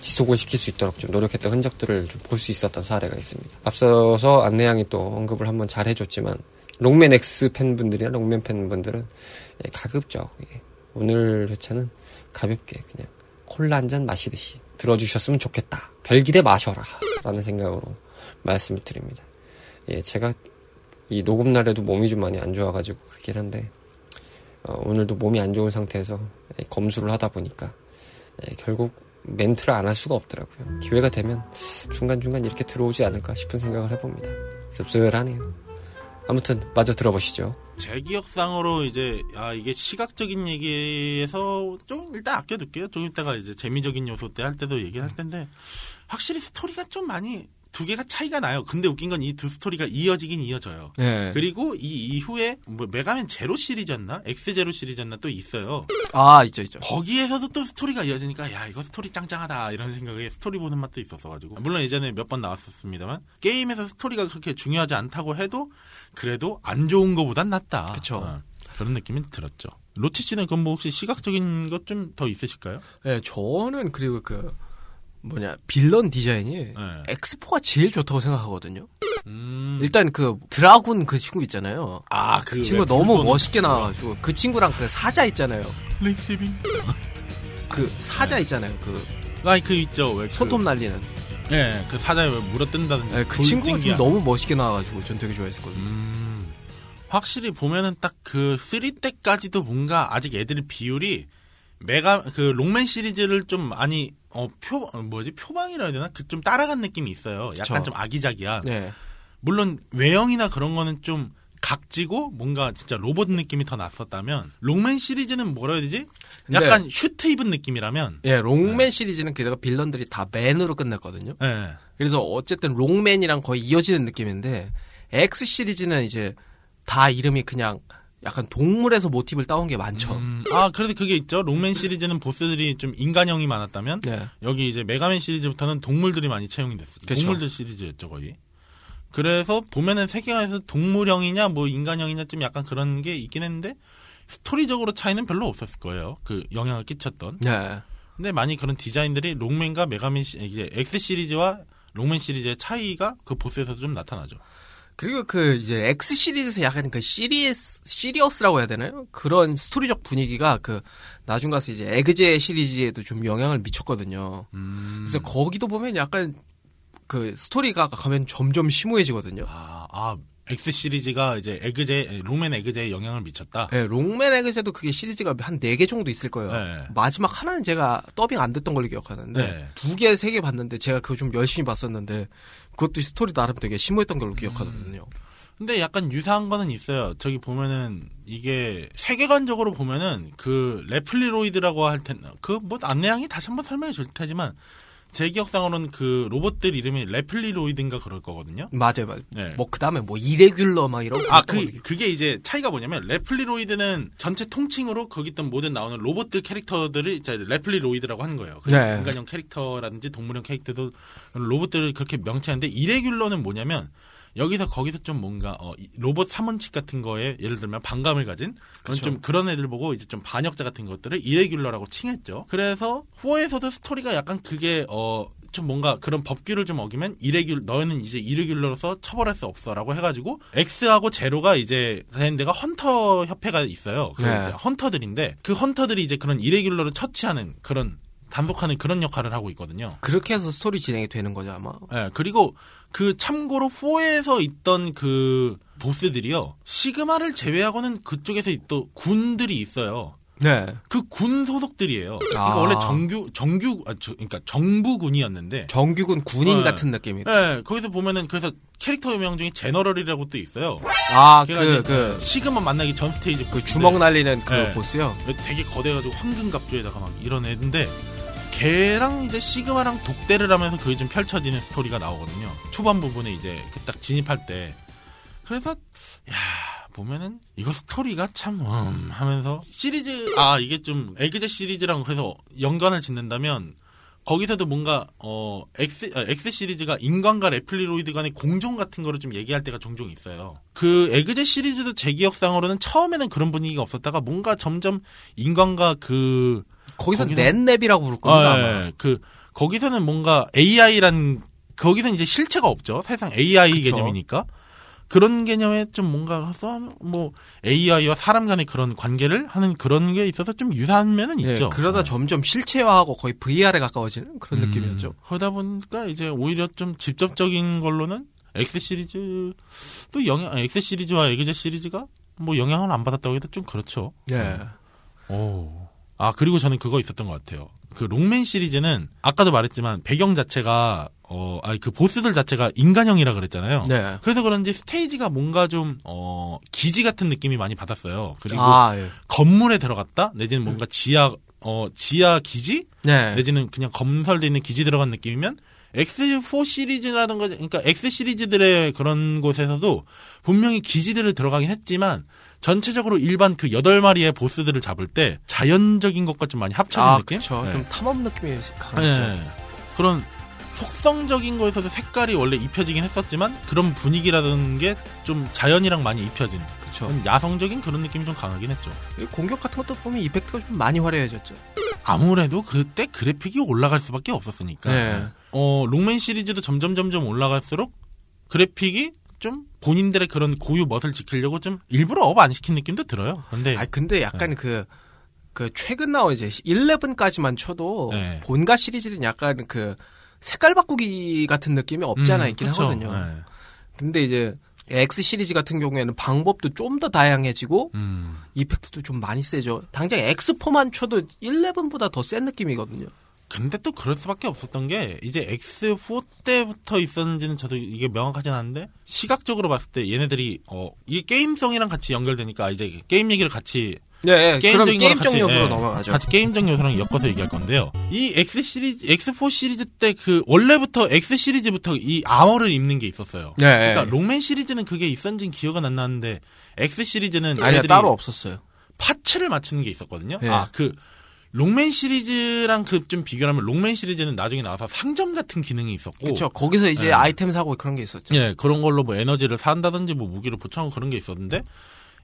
지속을 시킬 수 있도록 좀 노력했던 흔적들을 좀 볼 수 있었던 사례가 있습니다. 앞서서 안내양이 또 언급을 한번 잘 해줬지만 롱맨 X 팬분들이나 롱맨 팬분들은 예, 가급적 예, 오늘 회차는 가볍게 그냥 콜라 한 잔 마시듯이 들어주셨으면 좋겠다. 별기대 마셔라 라는 생각으로 말씀을 드립니다. 예, 제가 이 녹음 날에도 몸이 좀 많이 안 좋아가지고 그렇긴 한데 어, 오늘도 몸이 안 좋은 상태에서 예, 검수를 하다 보니까 예, 결국 멘트를 안 할 수가 없더라고요. 기회가 되면 중간중간 이렇게 들어오지 않을까 싶은 생각을 해봅니다. 씁쓸하네요. 아무튼 마저 들어보시죠. 제 기억상으로 이제 아 이게 시각적인 얘기에서 좀 일단 아껴둘게요. 좀 이따가 이제 재미적인 요소 때 할 때도 얘기할 텐데 확실히 스토리가 좀 많이 두 개가 차이가 나요. 근데 웃긴 건 이 두 스토리가 이어지긴 이어져요. 네. 그리고 이 이후에 뭐 메가맨 제로 시리즈였나 X 제로 시리즈였나 또 있어요. 아 있죠 있죠. 거기에서도 또 스토리가 이어지니까 야 이거 스토리 짱짱하다 이런 생각에 스토리 보는 맛도 있었어가지고 물론 예전에 몇 번 나왔었습니다만 게임에서 스토리가 그렇게 중요하지 않다고 해도 그래도 안 좋은 거보단 낫다. 그쵸. 어, 그런 느낌이 들었죠. 로치 씨는 그럼 뭐 혹시 시각적인 것 좀 더 있으실까요? 네, 저는 그리고 그 뭐냐 빌런 디자인이 네. 엑스포가 제일 좋다고 생각하거든요. 음. 일단 그 드라군 그 친구 있잖아요. 아, 그 친구 너무 멋있게 나와가지고 그 친구랑 그 사자 있잖아요. 리시빙. 그 사자 있잖아요. 그그 있죠. 왜 그, 손톱 날리는. 예, 그 사자에 왜 물어뜬다든지. 네, 그 친구가 좀. 너무 멋있게 나와가지고 전 되게 좋아했었거든요. 음, 확실히 보면은 딱 그 3 때까지도 뭔가 아직 애들 비율이 메가 그 록맨 시리즈를 좀 많이 어 표 뭐지 표방이라 해야 되나 그 좀 따라간 느낌이 있어요. 약간 그쵸. 좀 아기자기한. 네. 물론 외형이나 그런 거는 좀 각지고 뭔가 진짜 로봇 느낌이 더 났었다면 록맨 시리즈는 뭐라 해야 되지? 약간 슈트 입은 느낌이라면. 예, 록맨 시리즈는 게다가 빌런들이 다 man으로 끝났거든요. 예. 그래서 어쨌든 록맨이랑 거의 이어지는 느낌인데 X 시리즈는 이제 다 이름이 그냥 약간 동물에서 모티브를 따온 게 많죠. 음, 아 그래도 그게 있죠. 록맨 시리즈는 보스들이 좀 인간형이 많았다면 네. 여기 이제 메가맨 시리즈부터는 동물들이 많이 채용이 됐어요. 그쵸. 동물들 시리즈였죠 거의. 그래서 보면은 세계관에서 동물형이냐 뭐 인간형이냐 좀 약간 그런 게 있긴 했는데 스토리적으로 차이는 별로 없었을 거예요. 그 영향을 끼쳤던. 네. 근데 많이 그런 디자인들이 록맨과 메가맨 시, 이제 X 시리즈와 록맨 시리즈의 차이가 그 보스에서도 좀 나타나죠. 그리고 그 이제 X 시리즈에서 약간 그 시리스 serious라고 해야 되나요? 그런 스토리적 분위기가 그 나중 가서 이제 에그제 시리즈에도 좀 영향을 미쳤거든요. 음. 그래서 거기도 보면 약간 그 스토리가 가면 점점 심오해지거든요. 아, 아 X 시리즈가 이제 에그제 록맨 에그제에 영향을 미쳤다. 네, 록맨 에그제도 그게 시리즈가 한 네 개 정도 있을 거예요. 네. 마지막 하나는 제가 더빙 안 됐던 걸로 기억하는데 네. 두 개, 세 개 봤는데 제가 그거 좀 열심히 봤었는데 그것도 스토리 나름 되게 심오했던 걸로 기억하거든요. 근데 약간 유사한 거는 있어요. 저기 보면은 이게 세계관적으로 보면은 그 레플리로이드라고 할 텐, 그뭐 안내양이 다시 한번 설명해 줄 테지만 제 기억상으로는 그 로봇들 이름이 레플리로이드인가 그럴 거거든요. 맞아요, 맞아요. 네. 뭐 그다음에 뭐 irregular 막 이런 아, 거 그, 그게 이제 차이가 뭐냐면, 레플리로이드는 전체 통칭으로 거기 있던 모든 나오는 로봇들 캐릭터들을 이제 레플리로이드라고 하는 거예요. 그냥 네. 인간형 캐릭터라든지 동물형 캐릭터도 로봇들을 그렇게 명칭하는데, 이레귤러는 뭐냐면, 여기서 거기서 좀 뭔가, 어, 이 로봇 사문칙 같은 거에 예를 들면 반감을 가진, 그런. 좀 그런 애들 보고 이제 좀 반역자 같은 것들을 이레귤러라고 칭했죠. 그래서 후어에서도 스토리가 약간 그게, 어, 좀 뭔가 그런 법규를 좀 어기면 이레귤 너는 이제 이레귤러로서 처벌할 수 없어라고 해가지고 X하고 제로가 이제 된 데가 헌터 협회가 있어요. 그 네. 이제 헌터들인데 그 헌터들이 이제 그런 이레귤러를 처치하는 그런 단속하는 그런 역할을 하고 있거든요. 그렇게 해서 스토리 진행이 되는 거죠 아마. 예, 그리고 그 참고로 4에서 있던 그 보스들이요. 시그마를 제외하고는 그쪽에서 또 군들이 있어요. 네. 그 군 소속들이에요. 아. 원래 정규 정규 아, 저, 그러니까 정부군이었는데 정규군 군인 네. 같은 느낌이다. 네, 거기서 보면은 그래서 캐릭터 유명 중에 제너럴이라고 또 있어요. 아, 그, 그, 시그마 만나기 전 스테이지 그 보스인데 주먹 날리는 그 네. 보스요. 되게 거대가지고 황금 갑주에다가 막 이런 애인데 걔랑 이제 시그마랑 독대를 하면서 그게 좀 펼쳐지는 스토리가 나오거든요. 초반 부분에 이제 그 딱 진입할 때 그래서 야 보면은 이거 스토리가 참 음, 하면서 시리즈 아 이게 좀 에그제 시리즈랑 그래서 연관을 짓는다면 거기서도 뭔가 어 X 아, X 시리즈가 인간과 레플리로이드 간의 공존 같은 거를 좀 얘기할 때가 종종 있어요. 그 에그제 시리즈도 제 기억상으로는 처음에는 그런 분위기가 없었다가 뭔가 점점 인간과 그 거기서 넷랩이라고 부를 겁니다. 아, 아마. 예. 그 거기서는 뭔가 AI란 거기서 이제 실체가 없죠. 사실상 AI 그쵸. 개념이니까. 그런 개념에 좀 뭔가 써, 뭐, AI와 사람 간의 그런 관계를 하는 그런 게 있어서 좀 유사한 면은 네, 있죠. 그러다 점점 실체화하고 거의 VR에 가까워지는 그런 음, 느낌이었죠. 그러다 보니까 이제 오히려 좀 직접적인 걸로는 X 시리즈 또 영향 X 시리즈와 에그제 시리즈가 뭐 영향을 안 받았다고 해도 좀 그렇죠. 네. 오. 아 그리고 저는 그거 있었던 것 같아요. 그 롱맨 시리즈는 아까도 말했지만 배경 자체가 어 아니 그 보스들 자체가 인간형이라 그랬잖아요. 네. 그래서 그런지 스테이지가 뭔가 좀 어 기지 같은 느낌이 많이 받았어요. 그리고 아, 예. 건물에 들어갔다 내지는 뭔가 지하 어 지하 기지 네. 내지는 그냥 건설돼 있는 기지 들어간 느낌이면 X4 시리즈라든가 그러니까 X 시리즈들의 그런 곳에서도 분명히 기지들을 들어가긴 했지만 전체적으로 일반 그 8마리의 보스들을 잡을 때 자연적인 것과 좀 많이 합쳐진 아, 느낌? 그렇죠. 네. 좀 탐험 느낌이 네. 강했죠. 그런 속성적인 거에서도 색깔이 원래 입혀지긴 했었지만 그런 분위기라는 게 좀 자연이랑 많이 입혀진 그렇죠. 좀 야성적인 그런 느낌이 좀 강하긴 했죠. 공격 같은 것도 보면 이펙트가 좀 많이 화려해졌죠. 아무래도 그때 그래픽이 올라갈 수밖에 없었으니까. 네. 어, 롱맨 시리즈도 점점 점점 올라갈수록 그래픽이 좀 본인들의 그런 고유 멋을 지키려고 좀 일부러 up 안 시킨 느낌도 들어요. 근데 아 근데 약간 그, 그 최근 나온 이제 11까지만 쳐도 네. 본가 시리즈는 약간 그 색깔 바꾸기 같은 느낌이 없지 않아 음, 있긴 그쵸. 하거든요. 네. 근데 이제 X 시리즈 같은 경우에는 방법도 좀 더 다양해지고 음. effect도 좀 많이 세죠. 당장 X4만 쳐도 11보다 더 센 느낌이거든요. 근데 또 그럴 수밖에 없었던 게 이제 X4 때부터 있었는지는 저도 이게 명확하진 않은데 시각적으로 봤을 때 얘네들이 어 이게 게임성이랑 같이 연결되니까 이제 게임 얘기를 같이 네, 게임적인 거랑 게임적 같이, 요소로 예, 넘어가죠. 같이 게임적 요소랑 엮어서 얘기할 건데요. 이 X 시리즈, X4 시리즈 때 그 원래부터 X 시리즈부터 이 아머를 입는 게 있었어요. 네. 그러니까 롱맨 시리즈는 그게 있었는지는 기억은 안 나는데 X 시리즈는 얘네들이 따로 없었어요. parts를 맞추는 게 있었거든요. 예. 아, 그 록맨 시리즈랑 그 좀 비교하면 록맨 시리즈는 나중에 나와서 상점 같은 기능이 있었고 그렇죠. 거기서 이제 네. 아이템 사고 그런 게 있었죠. 예, 그런 걸로 뭐 에너지를 산다든지 뭐 무기를 보충하고 그런 게 있었는데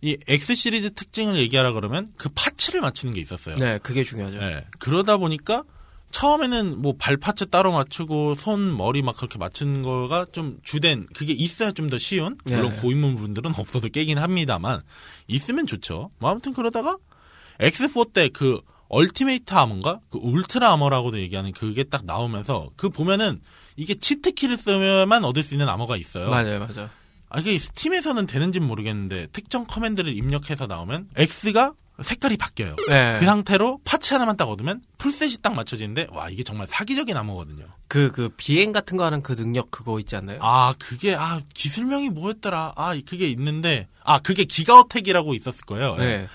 이 X 시리즈 특징을 얘기하라 그러면 그 parts를 맞추는 게 있었어요. 네, 그게 중요하죠. 예, 그러다 보니까 처음에는 뭐 발parts 따로 맞추고 손, 머리 막 그렇게 맞추는 거가 좀 주된 그게 있어야 좀 더 쉬운 물론 네. 고인물 분들은 없어도 깨긴 합니다만 있으면 좋죠. 뭐 아무튼 그러다가 X4 때그 Ultimate Armor인가 그 Ultra Armor라고도 얘기하는 그게 딱 나오면서 그 보면은 이게 cheat key를 쓰면만 얻을 수 있는 아머가 있어요. 맞아요, 맞아요. 아, 이게 스팀에서는 되는지는 모르겠는데 특정 command를 입력해서 나오면 X가 색깔이 바뀌어요. 네. 그 상태로 parts 하나만 딱 얻으면 full set이 딱 맞춰지는데 와 이게 정말 사기적인 armor거든요. 그, 그, 비행 같은 거 하는 그 능력 그거 있지 않나요? 아 그게 아 기술명이 뭐였더라? 아 그게 있는데 아 그게 Giga Attack이라고 있었을 거예요. 네.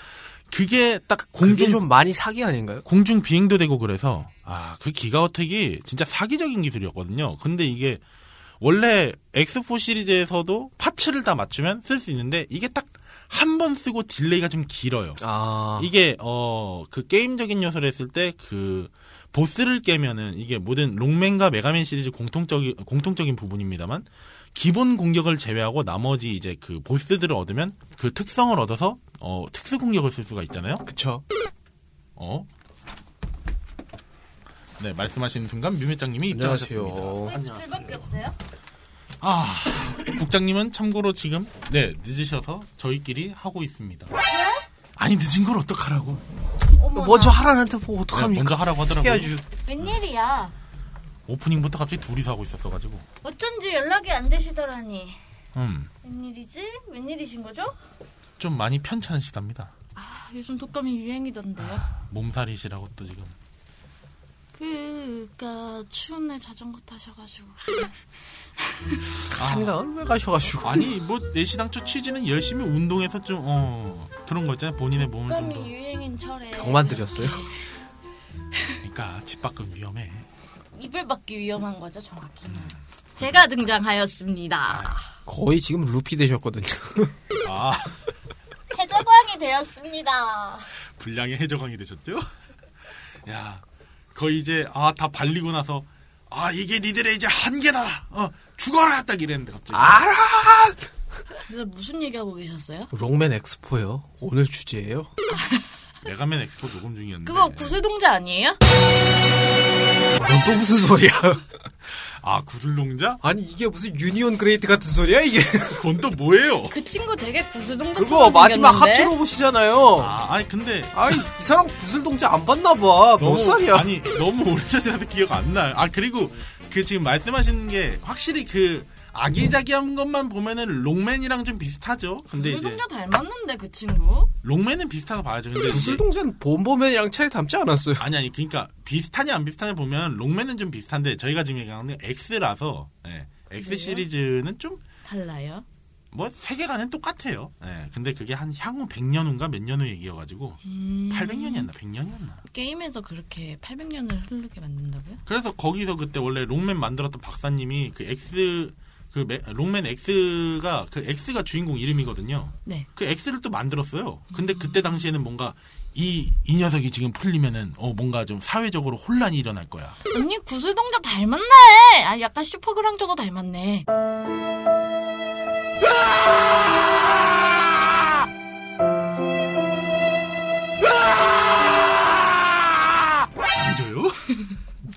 그게 딱 공중 좀 많이 사기 아닌가요? 공중 비행도 되고 그래서 아 그 Giga Attack이 진짜 사기적인 기술이었거든요. 근데 이게 원래 X4 시리즈에서도 parts를 다 맞추면 쓸 수 있는데 이게 딱 한 번 쓰고 delay가 좀 길어요. 아. 이게 어 그 게임적인 요소를 했을 때 그 보스를 깨면은 이게 모든 록맨과 메가맨 시리즈 공통적인 공통적인 부분입니다만 기본 공격을 제외하고 나머지 이제 그 보스들을 얻으면 그 특성을 얻어서 어 특수 공격을 쓸 수가 있잖아요. 그쵸. 어. 네, 말씀하시는 순간 뮤미짱님이 입장하셨습니다. 안녕하세요. 줄밖에 없어요? 아, 국장님은 참고로 지금 네 늦으셔서 저희끼리 하고 있습니다. 아니 늦은 걸 어떡하라고? 어머나. 먼저 하라는데 뭐 네, 어떡합니까? 먼저 하라고 하더라고요. 해야지. 웬일이야? 오프닝부터 갑자기 둘이서 하고 있었어가지고. 어쩐지 연락이 안 되시더라니. 음, 웬일이지? 웬일이신 거죠? 좀 많이 편찮으시답니다. 아, 요즘 독감이 유행이던데요. 몸살이시라고 또 지금. 그니까 추운 날 자전거 타셔가지고 한가을 왜 가셔가지고. 아니 뭐 내시당초 취지는 열심히 운동해서 좀 어 그런 거 있잖아요. 본인의 몸을 좀 더. 독감이 유행인 철에 병만 들였어요? 그러니까 집 밖은 위험해. 이불 밖이 위험한 거죠 정확히는. 제가 등장하였습니다. 거의 지금 루피 되셨거든요. 아 해적왕이 되었습니다. 분량의 해적왕이 되셨죠? 야, 거의 이제 아 다 발리고 나서 아 이게 니들의 이제 한계다. 어 죽어라 딱 이랬는데 갑자기. 알아! 그래서 무슨 얘기하고 계셨어요? 롱맨 엑스포요. 오늘 주제예요. 메가맨 엑스포 녹음 중이었는데. 그거 구세동자 아니에요? 그건 또 무슨 소리야? 아 구슬동자? 아니 이게 무슨 유니온 그레이트 같은 소리야 이게? 그건 또 뭐예요? 그 친구 되게 구슬 동자 그거 마지막 합체 로봇이잖아요. 아, 아니 근데 아이 이 사람 구슬 동자 안 봤나 봐. 몇 살이야? 아니 너무 오래전이라서 기억 안 나요. 아 그리고 그 지금 말씀하시는 게 확실히 그 아기자기한 것만 보면은 록맨이랑 좀 비슷하죠. 근데 이제 구슬동자 닮았는데 그 친구? 록맨은 비슷하다 봐야죠. 근데 이제 구슬동자는 봄버맨이랑 차이 닮지 않았어요. 아니 아니 그러니까 비슷하냐 안 비슷하냐 보면 록맨은 좀 비슷한데 저희가 지금 얘기하는 게 X라서 예, X 그래요? 시리즈는 좀 달라요? 뭐 세계관은 똑같아요. 예, 근데 그게 한 향후 100년 후인가 몇 년 후 얘기여가지고 음... 800년이었나 100년이었나. 게임에서 그렇게 800년을 흐르게 만든다고요? 그래서 거기서 그때 원래 롱맨 만들었던 박사님이 그 X 그 메- 롱맨 X가 그 X가 주인공 이름이거든요. 네. 그 X를 또 만들었어요. 근데 그때 당시에는 뭔가 이, 이 녀석이 지금 풀리면은, 어, 뭔가 좀 사회적으로 혼란이 일어날 거야. 언니 구슬동자 닮았네. 아 약간 슈퍼그랑저도 닮았네. 안줘요?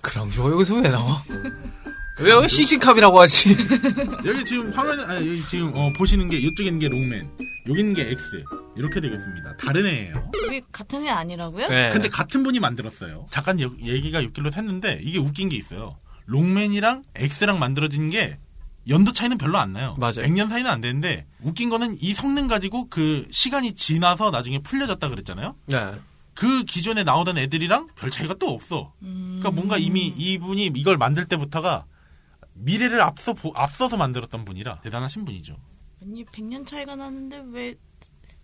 그럼 저 여기서 왜 나와? 왜 여기 싱싱캅이라고 하지? 여기 지금 화면, 아, 여기 지금, 어, 보시는 게, 이쪽에 있는 게 롱맨, 여기 있는 게 X. 이렇게 되겠습니다. 다른 애예요. 우리 같은 애 아니라고요? 네. 근데 같은 분이 만들었어요. 잠깐 여- 얘기가 6길로 샜는데, 이게 웃긴 게 있어요. 롱맨이랑 X랑 만들어진 게, 연도 차이는 별로 안 나요. 맞아요. 100년 사이는 안 되는데, 웃긴 거는 이 성능 가지고 그 시간이 지나서 나중에 풀려졌다 그랬잖아요? 네. 그 기존에 나오던 애들이랑 별 차이가 또 없어. 그러니까 뭔가 이미 이분이 이걸 만들 때부터가 미래를 앞서 보- 앞서서 만들었던 분이라 대단하신 분이죠. 아니 100년 차이가 나는데 왜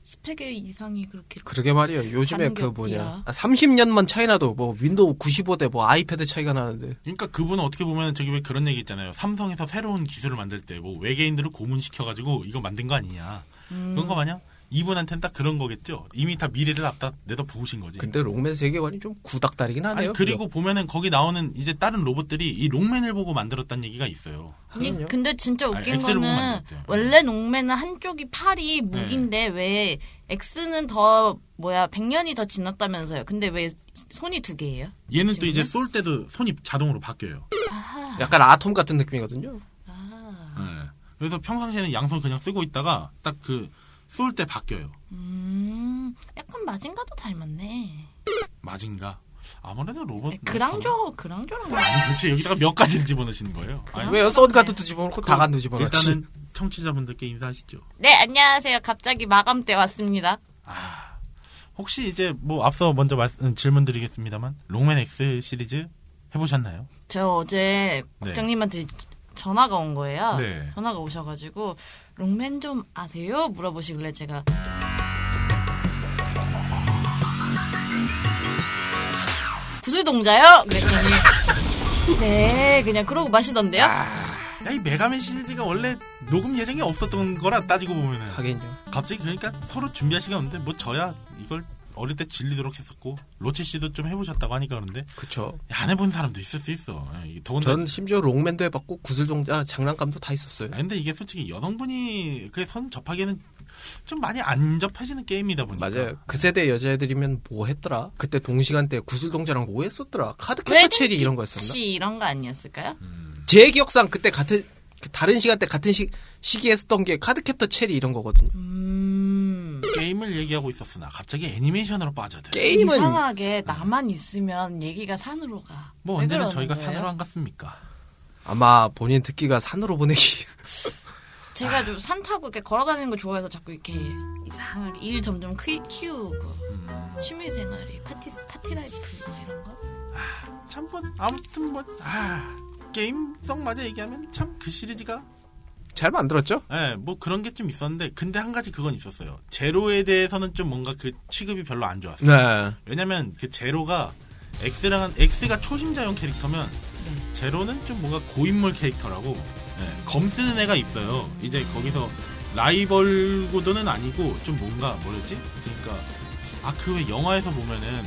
스펙의 이상이 그렇게 그러게 말이에요. 요즘에 그? 뭐냐. 30년만 차이 나도 뭐 윈도우 95대 뭐 아이패드 차이가 나는데. 그러니까 그분은 어떻게 보면 저기 왜 그런 얘기 있잖아요. 삼성에서 새로운 기술을 만들 때 뭐 외계인들을 고문시켜 가지고 이거 만든 거 아니냐. 음. 그런 거 마냥 이분한테는 딱 그런 거겠죠. 이미 다 미래를 앞다 내다 보신 거지. 근데 록맨 세계관이 좀 구닥다리긴 하네요. 아니, 그리고 보면은 거기 나오는 이제 다른 로봇들이 이 록맨을 보고 만들었다는 얘기가 있어요. 아니 그럼요. 근데 진짜 아니, 웃긴 보고 거는. 원래 농맨은 한쪽이 팔이 무기인데 왜 X는 더 뭐야 100년이 더 지났다면서요. 근데 왜 손이 두 개예요? 얘는 또 이제 지금은? 쏠 때도 손이 자동으로 바뀌어요. 아하. 약간 아톰 같은 느낌이거든요. 아. 예. 그래서 평상시에는 양손 그냥 쓰고 있다가 딱그 쏠 때 바뀌어요. 음. 약간 마징가도 닮았네. 마징가. 아무래도 로봇. 그랑조 그랑조랑 아니 도대체 여기다가 몇 가지를 집어넣으시는 거예요? 아니, 왜요? 썬가드도 집어넣고 다간도 집어넣지. 일단은 청취자분들께 인사하시죠. 네 안녕하세요. 갑자기 마감 때 왔습니다. 아, 혹시 이제 뭐 앞서 먼저 말씀, 질문 드리겠습니다만 롱맨 X 시리즈 해보셨나요? 저 어제 네. 국장님한테 전화가 온 거예요. 네. 전화가 오셔가지고 롱맨 좀 아세요? 물어보시길래 제가 구슬동자요? 그랬더니 네 그냥 그러고 마시던데요. 야, 이 메가맨 시리즈가 원래 녹음 예정이 없었던 거라 따지고 보면은 하긴요. 갑자기 그러니까 서로 준비할 시간 없는데 뭐 저야 이걸 어릴 때 질리도록 했었고 로치 씨도 좀 해보셨다고 하니까 그런데 그쵸. 안 해본 사람도 있을 수 있어. 예, 더군다나 전 심지어 롱맨도 해봤고 구슬동자 장난감도 다 있었어요. 아, 근데 이게 솔직히 여성분이 그선 접하기에는 좀 많이 안 접해지는 게임이다 보니까 맞아요. 그 세대 여자애들이면 뭐 했더라? 그때 동시간대 구슬동자랑 뭐 했었더라? 카드캡터 체리 이런 거 했었나? 혹시 이런 거 아니었을까요? 제 기억상 그때 같은 그 다른 시간대 같은 시, 시기에 했었던 게 카드캡터 체리 이런 거거든요. 음 게임을 얘기하고 있었으나 갑자기 애니메이션으로 빠져들. 게임은 이상하게 나만 있으면 얘기가 산으로 가. 뭐왜 언제는 저희가 거예요? 산으로 안 갔습니까? 아마 본인 듣기가 산으로 보내기. 제가 좀 산 타고 이렇게 걸어다니는 거 좋아해서 자꾸 이렇게 이상하게 일 점점 크, 키우고 음, 취미 생활이 party party life 뭐 이런 거. 참뭐 아무튼 뭐 아, 게임성 맞아 얘기하면 참 그 시리즈가 잘 만들었죠? 예, 뭐 그런 게 좀 있었는데 근데 한 가지 그건 있었어요. 제로에 대해서는 좀 뭔가 그 취급이 별로 안 좋았어요. 네. 왜냐면 그 제로가 X랑 X가 초심자용 캐릭터면 제로는 좀 뭔가 고인물 캐릭터라고 예, 검 쓰는 애가 있어요. 이제 거기서 라이벌 구도는 아니고 좀 뭔가 뭐였지? 그러니까 아 그 왜 영화에서 보면은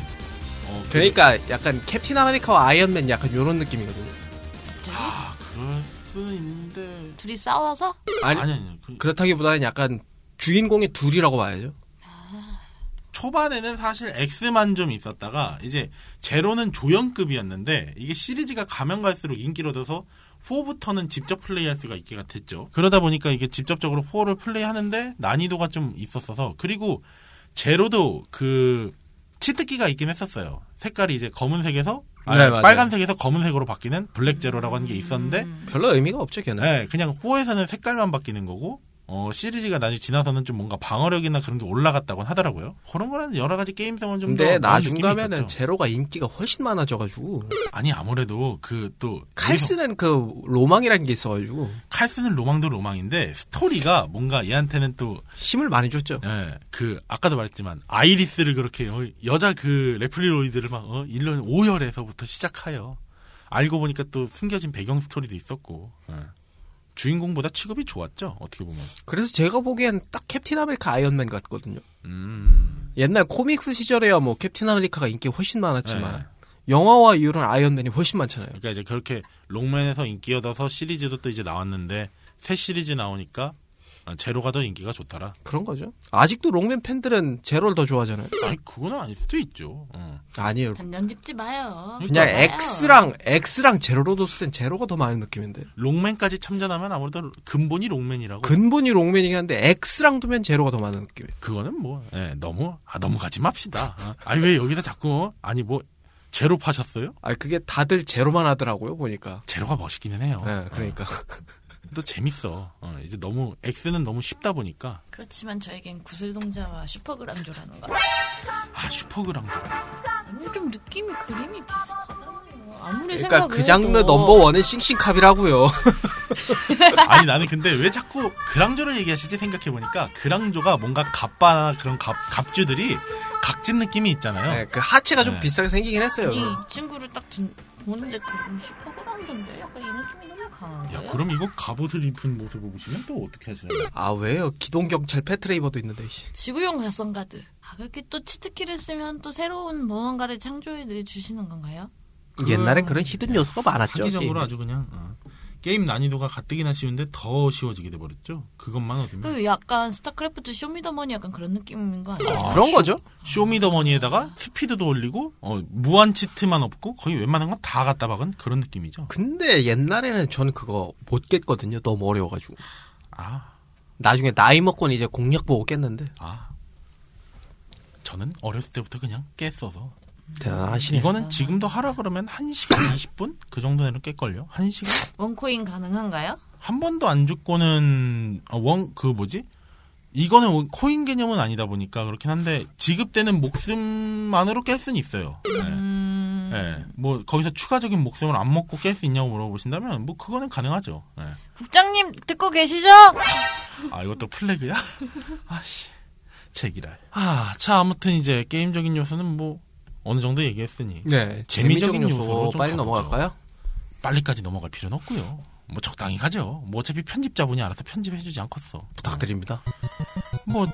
어, 그- 그러니까 약간 캡틴 아메리카와 아이언맨 약간 이런 느낌이거든요. 아 그럴 수는 있는데 둘이 싸워서 아니, 아니 아니 그 그렇다기보다는 약간 주인공이 둘이라고 봐야죠. 초반에는 사실 X만 좀 있었다가 이제 제로는 조연급이었는데 이게 시리즈가 가면 갈수록 인기를 얻어서 4부터는 직접 플레이할 수가 있게 됐죠. 그러다 보니까 이게 직접적으로 4를 플레이하는데 난이도가 좀 있었어서 그리고 제로도 그 치트키가 있긴 했었어요. 색깔이 이제 검은색에서 아니, 네, 맞아요. 빨간색에서 검은색으로 바뀌는 블랙 제로라고 하는 게 있었는데 별로 의미가 없죠, 걔는. 네, 그냥 4에서는 색깔만 바뀌는 거고, 어, 시리즈가 나중에 지나서는 좀 뭔가 방어력이나 그런 게 올라갔다고 하더라고요. 그런 거는 여러 가지 게임성은 좀 근데 나중 가면은. 제로가 인기가 훨씬 많아져가지고 아니, 아무래도 그 또, 칼 쓰는 그 로망이라는 게 있어가지고 칼 쓰는 로망도 로망인데, 스토리가 뭔가 얘한테는 또, 힘을 많이 줬죠. 예, 그, 아까도 말했지만, 아이리스를 그렇게, 어, 여자 그 레플리로이드를 막, 어, 1년 5열에서부터 시작하여. 알고 보니까 또 숨겨진 배경 스토리도 있었고, 예. 주인공보다 취급이 좋았죠, 어떻게 보면. 그래서 제가 보기엔 딱 캡틴 아메리카 아이언맨 같거든요. 음. 옛날 comics 시절에야 뭐 캡틴 아메리카가 인기 훨씬 많았지만 네. 영화화 이후로는 아이언맨이 훨씬 많잖아요. 그러니까 이제 그렇게 록맨에서 인기 얻어서 시리즈도 또 이제 나왔는데 새 시리즈 나오니까 아, 제로가 더 인기가 좋더라. 그런 거죠. 아직도 록맨 팬들은 제로를 더 좋아하잖아요. 아니 그거는 아닐 수도 있죠. 어. 아니에요. 단정 짓지 마요. 그냥 봐요. X랑 X랑 제로로 뒀을 땐 제로가 더 많은 느낌인데. 록맨까지 참전하면 아무래도 근본이 록맨이라고. 근본이 록맨이긴 한데 X랑 두면 제로가 더 많은 느낌. 그거는 뭐 예, 너무 아 너무 가지 맙시다. 어. 아니 왜 여기서 자꾸 아니 뭐 제로 파셨어요? 아 그게 다들 제로만 하더라고요 보니까. 제로가 멋있기는 해요. 네, 그러니까. 어. 또 재밌어. 어, 이제 너무 X는 너무 쉽다 보니까 그렇지만 저에겐 구슬동자와 슈퍼그랑조라는 거. 아 슈퍼그랑도 아니, 좀 느낌이 그림이 비슷하잖아요. 아무리 그러니까 생각을 그 장르 넘버 원은 싱싱캅이라고요. 아니 나는 근데 왜 자꾸 그랑조를 얘기하시지 생각해 보니까 그랑조가 뭔가 갑바나 그런 갑 갑주들이 각진 느낌이 있잖아요. 네, 그 하체가 좀 네. 비슷하게 생기긴 했어요. 아니, 이 친구를 딱 진- 보는데 그럼 슈퍼그랑조인데 약간 이 느낌이 너무 강한데. 야 그럼 이거 갑옷을 입은 모습을 보시면 또 어떻게 하시나요? 아 왜요? 기동경찰 패트레이버도 있는데. 씨. 지구용사 선가드. 아, 그렇게 또 cheat key를 쓰면 또 새로운 무언가를 창조해 주시는 건가요? 옛날엔 그런 hidden 요소가 많았죠. 하기적으로 게임에. 아주 그냥 어. 게임 난이도가 가뜩이나 쉬운데 더 쉬워지게 돼버렸죠. 그것만 얻으면 그 약간 스타크래프트 show me the money 약간 그런 느낌인 거 아니에요? 그런 거죠. 쇼미더머니에다가 스피드도 올리고 어, 무한 cheat만 없고 거의 웬만한 건 다 갖다 박은 그런 느낌이죠. 근데 옛날에는 저는 그거 못 깼거든요. 너무 어려워가지고. 아, 나중에 나이 먹고는 이제 공략 보고 깼는데. 아. 저는 어렸을 때부터 그냥 깼어서 대단하시네. 이거는 지금도 하라 그러면 1시간 20분? 그 정도 내로 깰걸요? 1시간? 원코인 가능한가요? 한 번도 안 죽고는 어, 원, 그 뭐지? 이거는 원- 코인 개념은 아니다 보니까 그렇긴 한데 지급되는 목숨만으로 깰 수는 있어요. 네. 음, 네. 뭐 거기서 추가적인 목숨을 안 먹고 깰 수 있냐고 물어보신다면 뭐 그거는 가능하죠. 네. 국장님 듣고 계시죠? 아 이것도 플래그야? 아씨 제기랄. 아, 자 아무튼 이제 게임적인 요소는 뭐 어느 정도 얘기했으니 네. 재미적인 재미적인 요소로 빨리. 넘어갈까요? 빨리까지 넘어갈 필요는 없고요. 뭐 적당히 가죠. 뭐 어차피 편집자분이 알아서 편집해주지 않겠어. 부탁드립니다. 뭐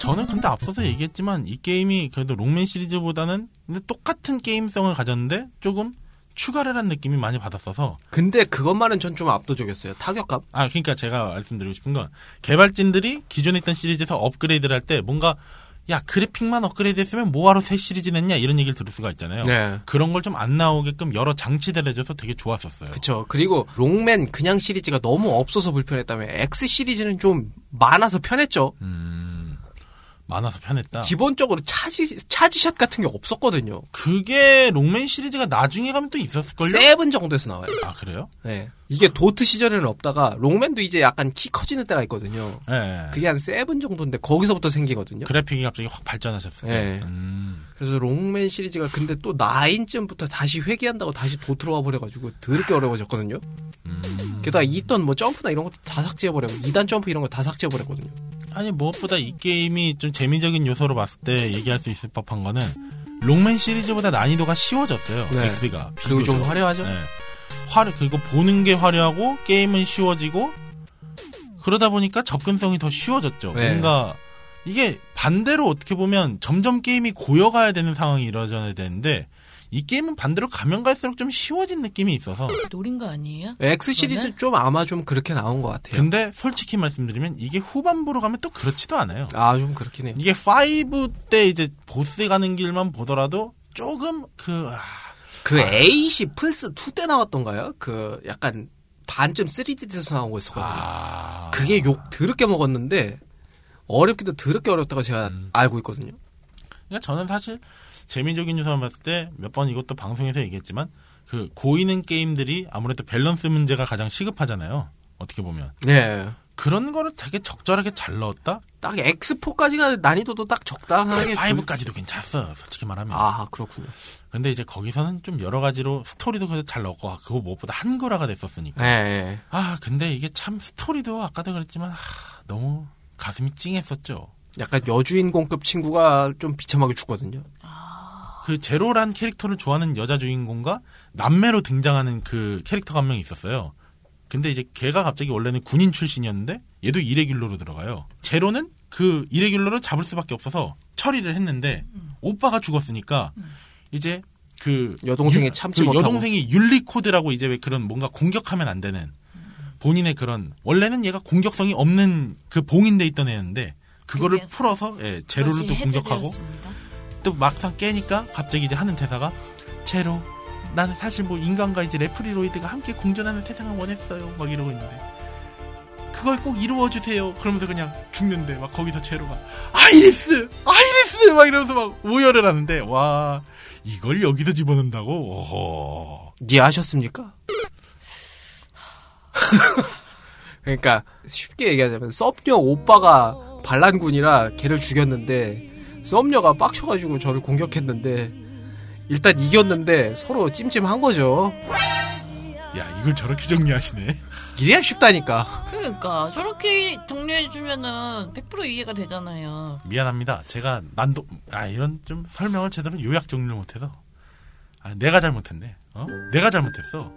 저는 근데 앞서서 얘기했지만 이 게임이 그래도 롱맨 시리즈보다는 근데 똑같은 게임성을 가졌는데 조금 추가를 한 느낌이 많이 받았어서 근데 그것만은 전 좀 압도적이었어요. 타격감. 아 그러니까 제가 말씀드리고 싶은 건 개발진들이 기존에 있던 시리즈에서 업그레이드를 할 때 뭔가 야 그래픽만 업그레이드 했으면 뭐하러 새 시리즈 냈냐 이런 얘기를 들을 수가 있잖아요. 네. 그런 걸 좀 안 나오게끔 여러 장치들 해줘서 되게 좋았었어요. 그쵸. 그리고 록맨 그냥 시리즈가 너무 없어서 불편했다면 X 시리즈는 좀 많아서 편했죠. 음, 많아서 편했다. 기본적으로 charge charge shot 같은 게 없었거든요. 그게 록맨 시리즈가 나중에 가면 또 있었을걸요? seven 정도에서 나와요. 아 그래요? 네. 이게 도트 시절에는 없다가 록맨도 이제 약간 키 커지는 때가 있거든요. 예. 그게 한 seven 정도인데 거기서부터 생기거든요. 그래픽이 갑자기 확 발전하셨어요. 네. 음. 그래서 롱맨 시리즈가 근데 또 나인쯤부터 다시 회귀한다고 다시 도트로 와버려가지고 더럽게 어려워졌거든요. 음. 게다가 있던 뭐 점프나 이런 것도 다 삭제해버리고 2단 점프 이런 거 다 삭제해버렸거든요. 아니 무엇보다 이 게임이 좀 재미적인 요소로 봤을 때 얘기할 수 있을 법한 거는 롱맨 시리즈보다 난이도가 쉬워졌어요. 네. X가 그리고 좀 비교적. 화려하죠? 네. 화려 그리고 보는 게 화려하고 게임은 쉬워지고 그러다 보니까 접근성이 더 쉬워졌죠. 네. 뭔가 이게 반대로 어떻게 보면 점점 게임이 고여가야 되는 상황이 이루어져야 되는데 이 게임은 반대로 가면 갈수록 좀 쉬워진 느낌이 있어서 노린 거 아니에요? X 시리즈? 좀 아마 좀 그렇게 나온 것 같아요. 근데 솔직히 말씀드리면 이게 후반부로 가면 또 그렇지도 않아요. 아 좀 그렇긴 해요. 이게 5 때 이제 보스 가는 길만 보더라도 조금 그 아, 그 에이시 플스 2 때 나왔던가요? 그 약간 반쯤 3D에서 나온 거 있었거든요. 아. 그게 욕 더럽게 먹었는데 어렵기도 더럽게 어렵다고 제가 음. 알고 있거든요. 그러니까 저는 사실 재미적인 요소만 봤을 때 몇 번 이것도 방송에서 얘기했지만 그 고이는 게임들이 아무래도 밸런스 문제가 가장 시급하잖아요. 어떻게 보면 네. 그런 거를 되게 적절하게 잘 넣었다. 딱 X4까지가 난이도도 딱 적당하게. 5까지도 괜찮았어. 솔직히 말하면. 아 그렇군요. 근데 이제 거기서는 좀 여러 가지로 스토리도 그래도 잘 넣었고 아, 그거 무엇보다 한글화가 됐었으니까. 네. 아 근데 이게 참 스토리도 아까도 그랬지만 아, 너무 가슴이 찡했었죠. 약간 여주인공급 친구가 좀 비참하게 죽거든요. 그 제로란 캐릭터를 좋아하는 여자 주인공과 남매로 등장하는 그 캐릭터가 한 명 있었어요. 근데 이제 걔가 갑자기 원래는 군인 출신이었는데 얘도 이레귤러로 들어가요. 제로는 그 이레귤러를 잡을 수밖에 없어서 처리를 했는데 오빠가 죽었으니까 이제 그 여동생이 유- 참지 그 못하고. 여동생이 윤리 코드라고 이제 왜 그런 뭔가 공격하면 안 되는 본인의 그런 원래는 얘가 공격성이 없는 그 봉인돼 있던 애였는데 그거를 그게 풀어서 예, 제로를 또 공격하고 해제되었습니다. 또 막상 깨니까 갑자기 이제 하는 대사가 제로 나는 사실 뭐 인간과 이제 레플리로이드가 함께 공존하는 세상을 원했어요. 막 이러고 있는데. 그걸 꼭 이루어 주세요. 그러면서 그냥 죽는데 막 거기서 제로가 아이리스! 아이리스! 막 이러면서 막 오열을 하는데 와 이걸 여기서 집어넣는다고? 오호. 이해하셨습니까? 그러니까 쉽게 얘기하자면 썸녀 오빠가 반란군이라 걔를 죽였는데 썸녀가 빡쳐가지고 저를 공격했는데 일단 이겼는데 서로 찜찜한 거죠. 야 이걸 저렇게 정리하시네 이래야 쉽다니까. 그러니까 저렇게 정리해주면은 100% 이해가 되잖아요. 미안합니다 제가 난도 아 이런 좀 설명을 제대로 요약 정리를 못해서 아, 내가 잘못했네 어 내가 잘못했어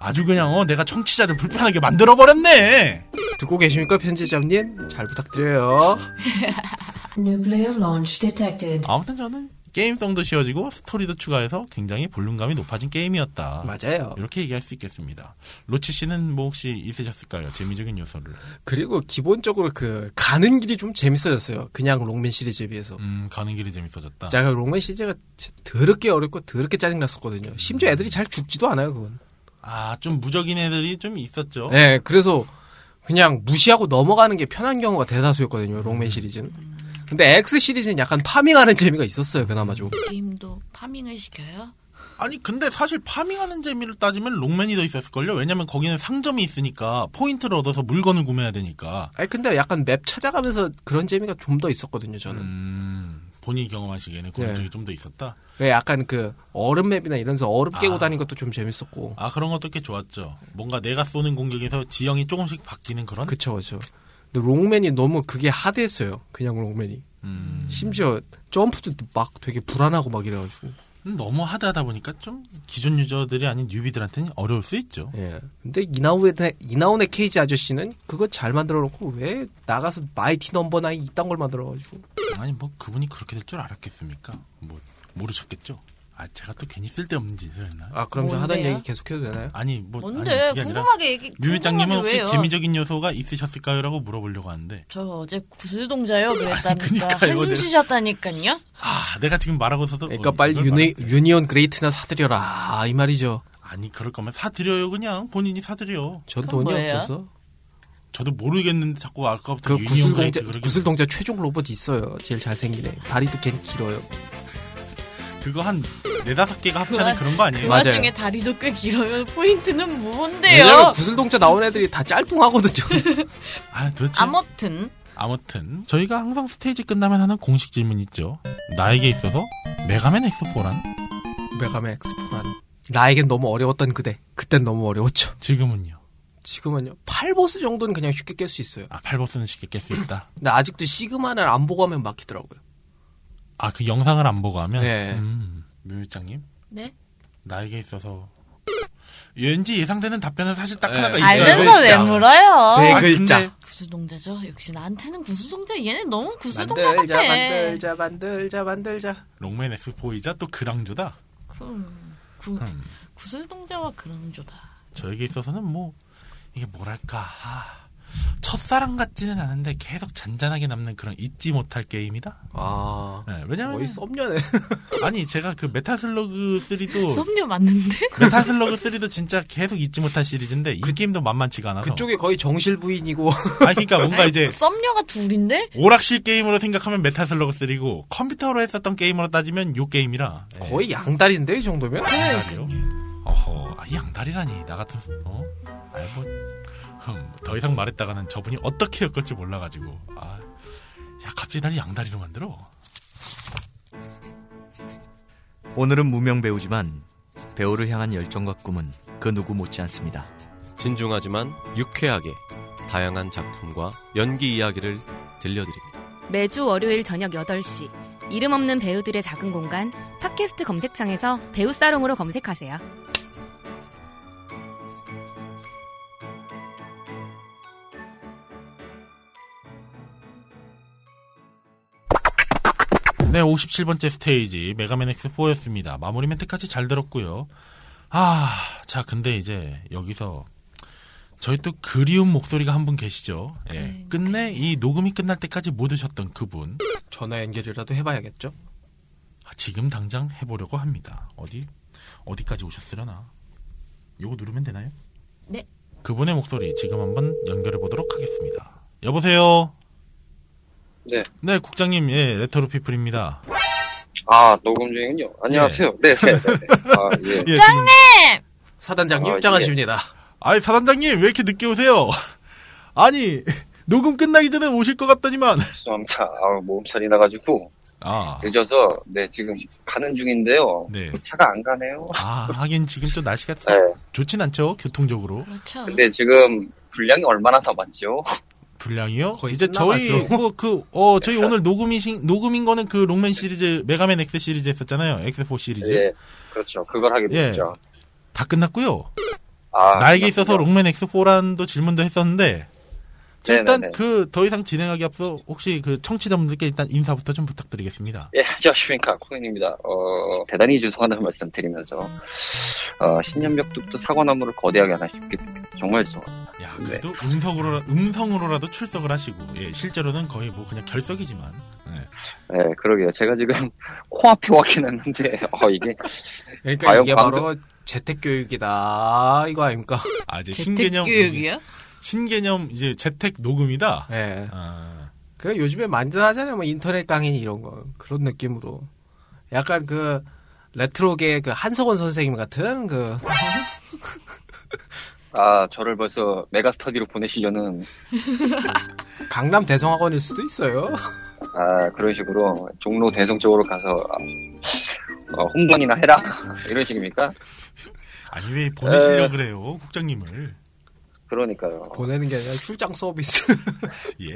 아주 그냥 어 내가 청취자들 불편하게 만들어 버렸네 듣고 계십니까 편집장님? 잘 부탁드려요. Nuclear launch detected. 아무튼 저는 게임성도 쉬워지고 스토리도 추가해서 굉장히 볼륨감이 높아진 게임이었다. 맞아요. 이렇게 얘기할 수 있겠습니다. 로치 씨는 뭐 혹시 있으셨을까요? 재미적인 요소를. 그리고 기본적으로 그 가는 길이 좀 재밌어졌어요. 그냥 록맨 시리즈에 비해서. 음, 가는 길이 재밌어졌다. 제가 록맨 시리즈가 더럽게 어렵고 더럽게 짜증났었거든요. 심지어 애들이 잘 죽지도 않아요, 그건. 아, 좀 무적인 애들이 좀 있었죠. 네, 그래서 그냥 무시하고 넘어가는 게 편한 경우가 대다수였거든요, 록맨 시리즈는. 근데 X 시리즈는 약간 farming하는 재미가 있었어요, 그나마 좀. 게임도 farming을 시켜요? 아니, 근데 사실 farming하는 재미를 따지면 록맨이 더 있었을걸요? 왜냐면 거기는 상점이 있으니까 포인트를 얻어서 물건을 구매해야 되니까. 아니, 근데 약간 map 찾아가면서 그런 재미가 좀 더 있었거든요, 저는. 음, 본인이 경험하시기에는 그런 네. 쪽이 좀 더 있었다. 왜 약간 그 얼음 map이나 이런서 얼음 깨고 아. 다니는 것도 좀 재밌었고. 아, 그런 것도 꽤 좋았죠. 뭔가 내가 쏘는 공격에서 지형이 조금씩 바뀌는 그런? 그쵸, 그쵸. 근데 록맨이 너무 그게 hard했어요. 그냥 록맨이. 음, 심지어 점프도 막 되게 불안하고 막 이래가지고. 음, 너무 hard하다 보니까 좀 기존 유저들이 아닌 newbie들한테는 어려울 수 있죠. 예. 근데 이나후 이나후네 케이지 아저씨는 그거 잘 만들어 놓고 왜 나가서 마이티 넘버 나인 이딴 걸 만들어 가지고. 아니 뭐 그분이 그렇게 될 줄 알았겠습니까? 뭐 모르셨겠죠. 아 제가 또 괜히 쓸데없는 짓을 했나? 아, 그럼 저 하던? 얘기 계속 해도 되나요? 아니 뭐 뭔데? 아니, 궁금하게 얘기. 궁금하게 혹시 왜요? 재미적인 요소가 있으셨을까요?라고 물어보려고 하는데 저 어제 구슬동자요 그랬다니까 한숨. 쉬셨다니까요? 아 내가 지금 말하고서도 그러니까 어, 빨리 유니, 유니온 그레이트나 사드려라 아, 이 말이죠. 아니 그럴 거면 사드려요 그냥 본인이 사드려. 전 돈이 뭐예요? 없어서. 저도 모르겠는데 자꾸 아까부터 그 구슬동자 구슬동자 최종 로봇 있어요. 제일 잘생기네. 다리도 괜히 길어요. 그거 한 네다섯 개가 그 합쳐는 와- 그런 거그 아니에요? 맞아요. 와중에 다리도 꽤 길어요. 포인트는 왜냐면 뭔데요? 구슬동자 나온 애들이 다 짤뚱하거든요. 아 도대체 아무튼 아무튼 저희가 항상 스테이지 끝나면 하는 공식 질문 있죠. 나에게 있어서 메가맨 X4란 메가맨 X4란 나에겐 너무 어려웠던 그대. 그땐 너무 어려웠죠. 지금은요. 지금은요. 8보스 정도는 그냥 쉽게 깰 수 있어요. 아, 8보스는 쉽게 깰 수 있다. 근데 아직도 시그마를 안 보고 하면 막히더라고요. 아, 그 영상을 안 보고 하면? 네. 음, 뮤미짱님, 네 나에게 있어서. 왠지 예상되는 답변은 사실 딱 네. 하나가 있어요. 알면서 왜. 물어요? 네 아, 글자. 근데 구슬동자죠. 역시 나한테는 구슬동자 얘네 너무 구슬동자 만들자, 같아. 만들자, 만들자, 만들자. 롱맨 F4이자 또 그랑조다. 음, 구, 음. 구슬동자와 그런 조다. 저에게 있어서는 뭐 이게 뭐랄까 아, 첫사랑 같지는 않은데 계속 잔잔하게 남는 그런 잊지 못할 게임이다. 아. 네, 왜냐면 거의 썸녀네. 아니 제가 그 메타슬러그 3도 썸녀 맞는데? 메타슬러그 3도 진짜 계속 잊지 못할 시리즈인데 이 게임도 만만치가 않아서 그쪽에 거의 정실 부인이고. 아니 그러니까 뭔가 이제 썸녀가 둘인데? 오락실 게임으로 생각하면 메타슬러그 3고 컴퓨터로 했었던 게임으로 따지면 요 게임이라 예, 거의 양다리인데, 이 정도면? 양다리요. 어허, 아, 이 양다리라니 나 같은 어? 아이 뭐, 흠, 더 이상 말했다가는 저분이 어떻게 엮을지 몰라가지고 아, 야 갑자기 날 양다리로 만들어. 오늘은 무명 배우지만 배우를 향한 열정과 꿈은 그 누구 못지 않습니다. 진중하지만 유쾌하게 다양한 작품과 연기 이야기를 들려드립니다. 매주 월요일 저녁 8시 이름 없는 배우들의 작은 공간 팟캐스트 검색창에서 배우 사롱으로 검색하세요. 네, 57번째 스테이지 메가맨 X4였습니다. 마무리 멘트까지 잘 들었고요. 아, 자, 근데 이제 여기서 저희 또 그리운 목소리가 한 분 계시죠. 예. 네. 끝내 이 녹음이 끝날 때까지 못 오셨던 그분 전화 연결이라도 해봐야겠죠? 아, 지금 당장 해보려고 합니다. 어디 어디까지 오셨으려나? 요거 누르면 되나요? 네. 그분의 목소리 지금 한번 연결해 보도록 하겠습니다. 여보세요. 네. 네, 국장님, 예, 레터로 피플입니다. 아, 녹음 중이군요. 안녕하세요. 네, 네, 네. 네. 아, 예. 예, 짱님! 사단장님 아, 입장하십니다. 아이 사단장님 왜 이렇게 늦게 오세요? 아니 녹음 끝나기 전에 오실 것 같더니만. 죄송합니다. 아, 몸살이 나가지고 아, 늦어서 네 지금 가는 중인데요. 네. 차가 안 가네요. 아 하긴 지금 좀 날씨가 네. 좋진 않죠 교통적으로. 그렇죠. 근데 지금 분량이 얼마나 남았죠? 분량이요? 거의 이제 저희 끝나가죠. 뭐그어 저희 오늘 녹음이신 녹음인 거는 그 롱맨 시리즈 메가맨 X 시리즈 했었잖아요 X4 시리즈 예, 그렇죠. 그걸 하게 예. 됐죠. 다 끝났고요. 아, 나에게 있어서. 롱맨 X4란도 질문도 했었는데 자, 일단 네네네. 그더 이상 진행하기 앞서 혹시 그 청취자분들께 일단 인사부터 좀 부탁드리겠습니다. 예, 안녕하십니까. 코인입니다. 어, 대단히 죄송하다는 말씀 드리면서, 어, 신년벽두부터 사과나무를 거대하게 하나 싶게 정말 죄송합니다. 야, 네. 그래도 음성으로 음성으로라도 출석을 하시고 예, 실제로는 거의 뭐 그냥 결석이지만 예. 네, 그러게요. 제가 지금 코앞에 왔긴 했는데, 어, 이게, 그러니까 과연 이게 방송- 바로 재택 교육이다. 이거 아닙니까? 아 이제 신개념 재택교육이요? 신개념 이제 재택 녹음이다. 예. 아, 그래 요즘에 많이들 하잖아요. 뭐 인터넷 강의 이런 거 그런 느낌으로 약간 그 레트로계 그 한석원 선생님 같은 그 아, 저를 벌써 메가스터디로 보내시려는, 강남 대성학원일 수도 있어요. 아, 그런 식으로 종로 대성 쪽으로 가서, 아, 어, 홍보이나 해라? 이런 식입니까? 아니 왜 보내시려 그래요 국장님을 그러니까요. 보내는 게 아니라 출장 서비스. 예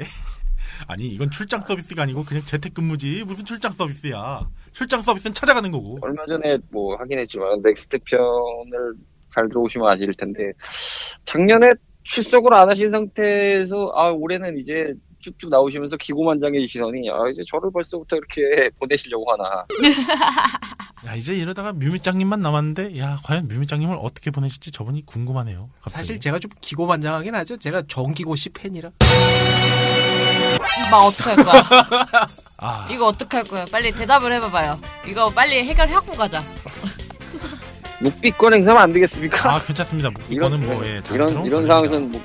아니 이건 출장 서비스가 아니고 그냥 재택 근무지 무슨 출장 서비스야 출장 서비스는 찾아가는 거고 얼마 전에 뭐 하긴 했지만, 넥스트 편을 잘 들어오시면 아실 텐데, 작년에 출석을 안 하신 상태에서, 아, 올해는 이제 쭉쭉 나오시면서 기고만장의 시선이, 아, 이제 저를 벌써부터 이렇게 보내시려고 하나. 야 이제 이러다가 뮤미짱님만 남았는데 야 과연 뮤미짱님을 어떻게 보내실지 저분이 궁금하네요 갑자기. 사실 제가 좀 기고만장하긴 하죠. 제가 정기고 찐팬이라. 막 어떡할 거야? 아 이거 어떡할 거야? 빨리 대답을 해봐봐요. 이거 빨리 해결하고 가자. 묵비권 행사하면 안 되겠습니까? 아, 괜찮습니다. 이런, 이거는 뭐, 예, 잘 이런, 이런. 상황에서는 묵,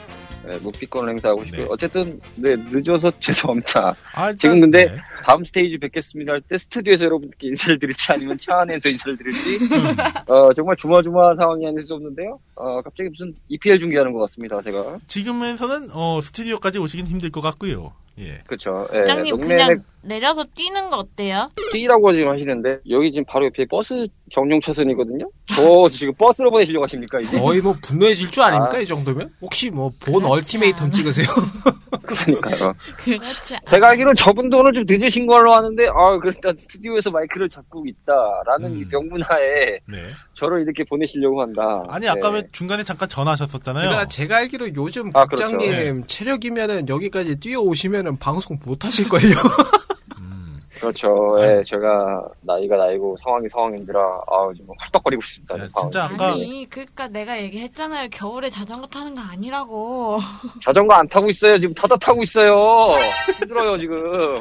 예, 묵비권 행사하고 싶고요. 네. 어쨌든, 네, 늦어서 죄송합니다. 아, 일단, 지금 근데 네. 다음 스테이지 뵙겠습니다 할 때 스튜디오에서 여러분께 인사를 드릴지 아니면 차 안에서 인사를 드릴지, 음. 어, 정말 조마조마한 상황이 아닐 수 없는데요. 어, 갑자기 무슨 EPL 중계하는 것 같습니다, 제가. 지금에서는 어, 스튜디오까지 오시긴 힘들 것 같고요. 예. 그쵸. 예, 부장님 농맨의 그냥 내려서 뛰는 거 어때요? T라고 지금 하시는데, 여기 지금 바로 옆에 버스 정용 차선이거든요? 저 지금 버스로 보내시려고 하십니까, 이제? 거의 뭐 분노해질 줄 아닙니까 아. 이 정도면? 혹시 뭐 본 얼티메이텀 않아. 찍으세요? 그러니까요. 그렇지. 제가 알기로는 저분도 오늘 좀 늦으 신 걸로 아는데, 아, 그렇다 스튜디오에서 마이크를 잡고 있다라는 음. 이 명분하에 네. 저를 이렇게 보내시려고 한다. 아니, 아까 네. 왜 중간에 잠깐 전화하셨었잖아요. 그러니까 제가 알기로 요즘 아, 그렇죠. 국장님 네. 체력이면은 여기까지 뛰어오시면은 방송 못 하실 걸요. 음. 그렇죠. 예, 제가 나이가 나이고 상황이 상황인지라 아, 좀 헐떡거리고 있습니다. 야, 방. 진짜 아까 아니, 그니까 내가 얘기했잖아요. 겨울에 자전거 타는 거 아니라고. 자전거 안 타고 있어요. 지금 타다 타고 있어요. 힘들어요 지금.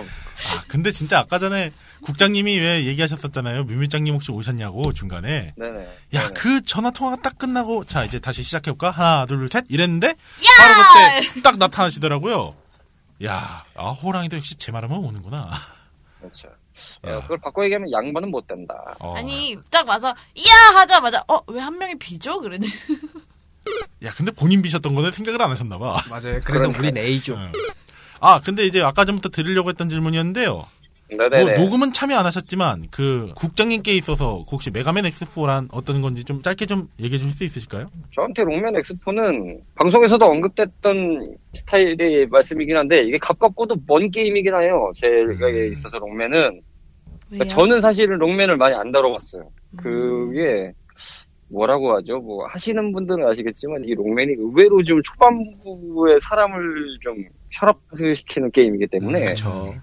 아 근데 진짜 아까 전에 국장님이 왜 얘기하셨었잖아요. 뮤미장님 혹시 오셨냐고 중간에. 네네. 야그 전화 통화가 딱 끝나고 자 이제 다시 시작해 볼까 하나 둘 셋 이랬는데 바로 그때 딱 나타나시더라고요. 야, 아 호랑이도 역시 제 말하면 오는구나. 그렇죠. 어, 그걸 바꿔 얘기하면 양반은 못 된다. 어. 아니, 딱 와서, 이야! 하자마자, 어, 왜 한 명이 비죠? 그러네. 야 근데 본인 비셨던 거는 생각을 안 하셨나 봐. 맞아요. 그래서 우린 A죠. 아 근데 이제 아까 전부터 드리려고 했던 질문이었는데요. 네네네. 뭐 녹음은 참여 안 하셨지만 그 국장님께 있어서 혹시 메가맨 X4란 어떤 건지 좀 짧게 좀 얘기해 주실 수 있으실까요? 저한테 롱맨 엑스포는 방송에서도 언급됐던 스타일의 말씀이긴 한데 이게 가깝고도 먼 게임이긴 해요. 제 생각에 있어서 롱맨은 그러니까 저는 사실은 롱맨을 많이 안 다뤄봤어요. 그게 뭐라고 하죠? 뭐 하시는 분들은 아시겠지만 이 롱맨이 의외로 좀 초반부에 사람을 좀 혈압시키는 게임이기 때문에 그렇죠.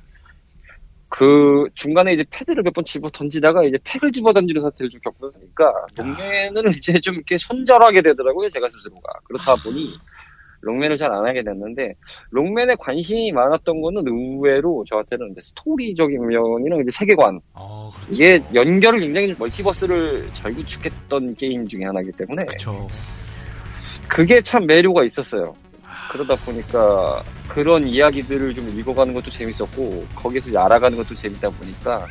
그 중간에 이제 패드를 몇 번 집어 던지다가 이제 팩을 집어 던지는 사태를 좀 겪고 나니까 롱맨을 이제 좀 이렇게 손절하게 되더라고요 제가 스스로가 그렇다 보니 롱맨을 잘 안 하게 됐는데 롱맨에 관심이 많았던 거는 의외로 저한테는 이제 스토리적인 면이랑 이제 세계관 이게 연결을 굉장히 좀 멀티버스를 잘 구축했던 게임 중에 하나이기 때문에 그렇죠. 그게 참 매료가 있었어요. 그러다 보니까 그런 이야기들을 좀 읽어가는 것도 재밌었고 거기서 알아가는 것도 재밌다 보니까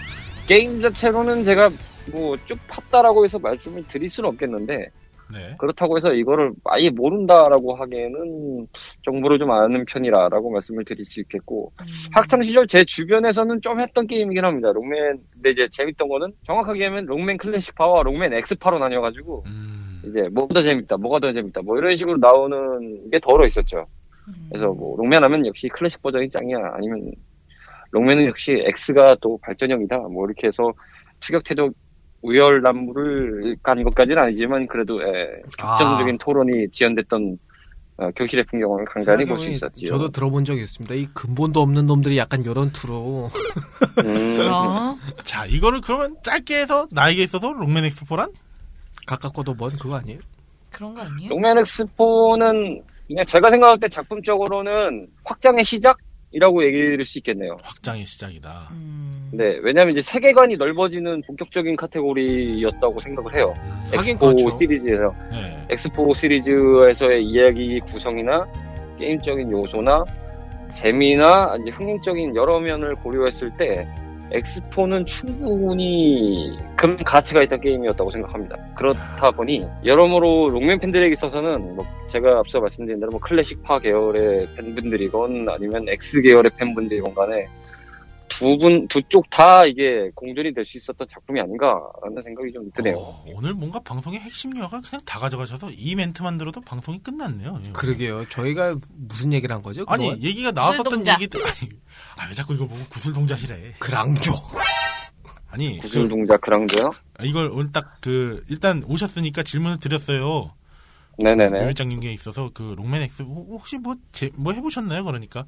게임 자체로는 제가 뭐 쭉 팠다라고 해서 말씀을 드릴 수는 없겠는데 네. 그렇다고 해서 이거를 아예 모른다라고 하기에는 정보를 좀 아는 편이라라고 말씀을 드릴 수 있겠고 학창 시절 제 주변에서는 좀 했던 게임이긴 합니다. 록맨 근데 이제 재밌던 거는 정확하게 하면 록맨 클래식 파와 록맨 X파로 나뉘어가지고 이제 뭐가 더 재밌다, 뭐가 더 재밌다, 뭐 이런 식으로 나오는 게 더러 있었죠. 그래서 뭐 록맨 하면 역시 클래식 버전이 짱이야, 아니면 록맨은 역시 X가 또 발전형이다, 뭐 이렇게 해서 추격태도 우열남물을 간 것까지는 아니지만 그래도 예, 격정적인 토론이 지연됐던 어, 교실의 풍경을 간간히 볼 수 있었지요. 저도 들어본 적이 있습니다. 이 근본도 없는 놈들이 약간 이런 투로. 음. 자 이거를 그러면 짧게 해서 나에게 있어서 롱맨 X4란? 가깝고도 먼 그거 아니에요? 그런 거 아니에요? 롱맨 엑스포는 그냥 제가 생각할 때 작품적으로는 확장의 시작이라고 얘기할 수 있겠네요. 확장의 시작이다. 네, 왜냐면 이제 세계관이 넓어지는 본격적인 카테고리였다고 생각을 해요. 하긴 엑스포 그렇죠. 시리즈에서. 네. 엑스포 시리즈에서의 이야기 구성이나 게임적인 요소나 재미나 이제 흥행적인 여러 면을 고려했을 때 엑스포는 충분히 그런 가치가 있던 게임이었다고 생각합니다. 그렇다 보니 여러모로 롱맨 팬들에게 있어서는 뭐 제가 앞서 말씀드린 대로 뭐 클래식파 계열의 팬분들이건 아니면 X 계열의 팬분들이건 간에 두 분, 두 쪽 다 이게 공존이 될 수 있었던 작품이 아닌가라는 생각이 좀 드네요. 어, 오늘 뭔가 방송의 핵심 요가 그냥 다 가져가셔서 이 멘트만 들어도 방송이 끝났네요. 예. 그러게요. 저희가 무슨 얘기를 한 거죠? 아니 그동안? 얘기가 나왔었던 구슬동자. 얘기들 아니 왜 자꾸 이거 보고 구슬동자시래 그랑조 아니 구슬 동작 그랑도요? 그, 이걸 오늘 딱 그 일단 오셨으니까 질문을 드렸어요 네네네. 묘일장님께 있어서 그 롱맨 X 호- 혹시 뭐, 제, 뭐 해보셨나요? 그러니까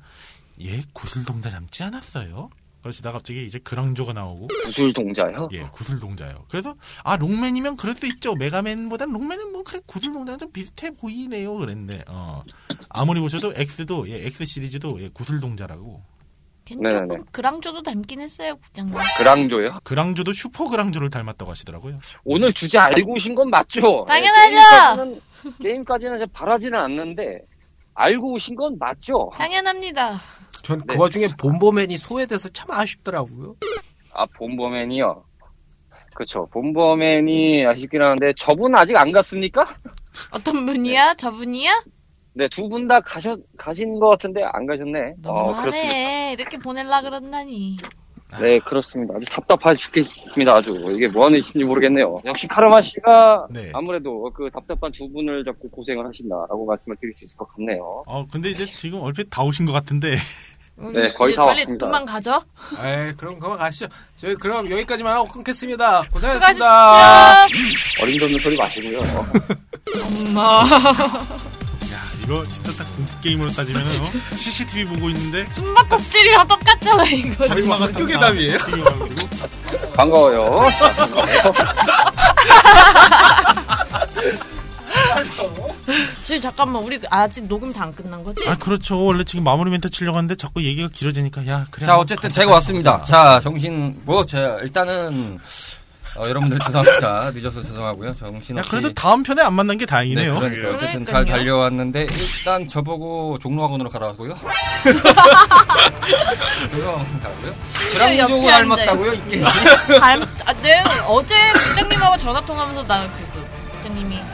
예 구슬동자 닮지 않았어요 그러시다가 갑자기 이제 그랑조가 나오고 구슬 동자요? 예 구슬 동자요 그래서 아 롱맨이면 그럴 수 있죠 메가맨보단 롱맨은 뭐 그래 구슬 동자랑 좀 비슷해 보이네요 그랬는데 어 아무리 보셔도 X도 예 X 시리즈도 예 구슬 동자라고 네네네. 조금 그랑조도 닮긴 했어요, 국장님. 그랑조요? 그랑조도 슈퍼 그랑조를 닮았다고 하시더라고요 오늘 주제 알고 오신 건 맞죠? 당연하죠! 네, 게임까지는, 게임까지는 바라지는 않는데, 알고 오신 건 맞죠? 당연합니다. 전그 네. 와중에 본보맨이 소외돼서 참 아쉽더라고요. 아, 본버맨이요? 그쵸. 본버맨이 아쉽긴 하는데, 저분 아직 안 갔습니까? 어떤 분이야? 저분이야? 네, 두 분 다 가셨, 가신 것 같은데, 안 가셨네. 어, 그렇습니다. 너무하네. 이렇게 보낼라 그런다니. 네, 그렇습니다. 아주 답답해 죽겠습니다, 아주. 이게 뭐 하는 짓인지 모르겠네요. 역시 카르마 씨가 네. 아무래도 그 답답한 두 분을 잡고 고생을 하신다라고 말씀을 드릴 수 있을 것 같네요. 어 근데 이제 지금 얼핏 다 오신 것 같은데 네, 거의 이제 다 빨리 왔습니다. 돈만 가져. 에이, 그럼 그만 가시죠. 저희 그럼 여기까지만 하고 끊겠습니다. 고생하셨습니다. 어림도는 소리 마시고요. 엄마. 야 이거 진짜 딱 공포 게임으로 따지면 어? CCTV 보고 있는데 숨바꼭질이랑 똑같잖아 이거. 다리가 학교 괴담이에요? 반가워요. 지금 잠깐만 우리 아직 녹음 다 안 끝난 거지? 아 그렇죠. 원래 지금 마무리 멘트 치려고 하는데 자꾸 얘기가 길어지니까 야 그래. 자, 어쨌든 제가 왔습니다. 자, 정신, 뭐, 자, 일단은, 어, 여러분들 죄송합니다. 늦어서 죄송하고요. 정신 야 없이. 그래도 다음 편에 안 만난 게 다행이네요. 네, 그러니까 어쨌든 잘 달려왔는데 일단 저보고 종로학원으로 가라고요. 종로학원 가고요. 그랑조고 닮았다고요? 이게 닮, 아, 네, 어제 부장님하고 전화 통화하면서 나는 그랬어. 부장님이 좀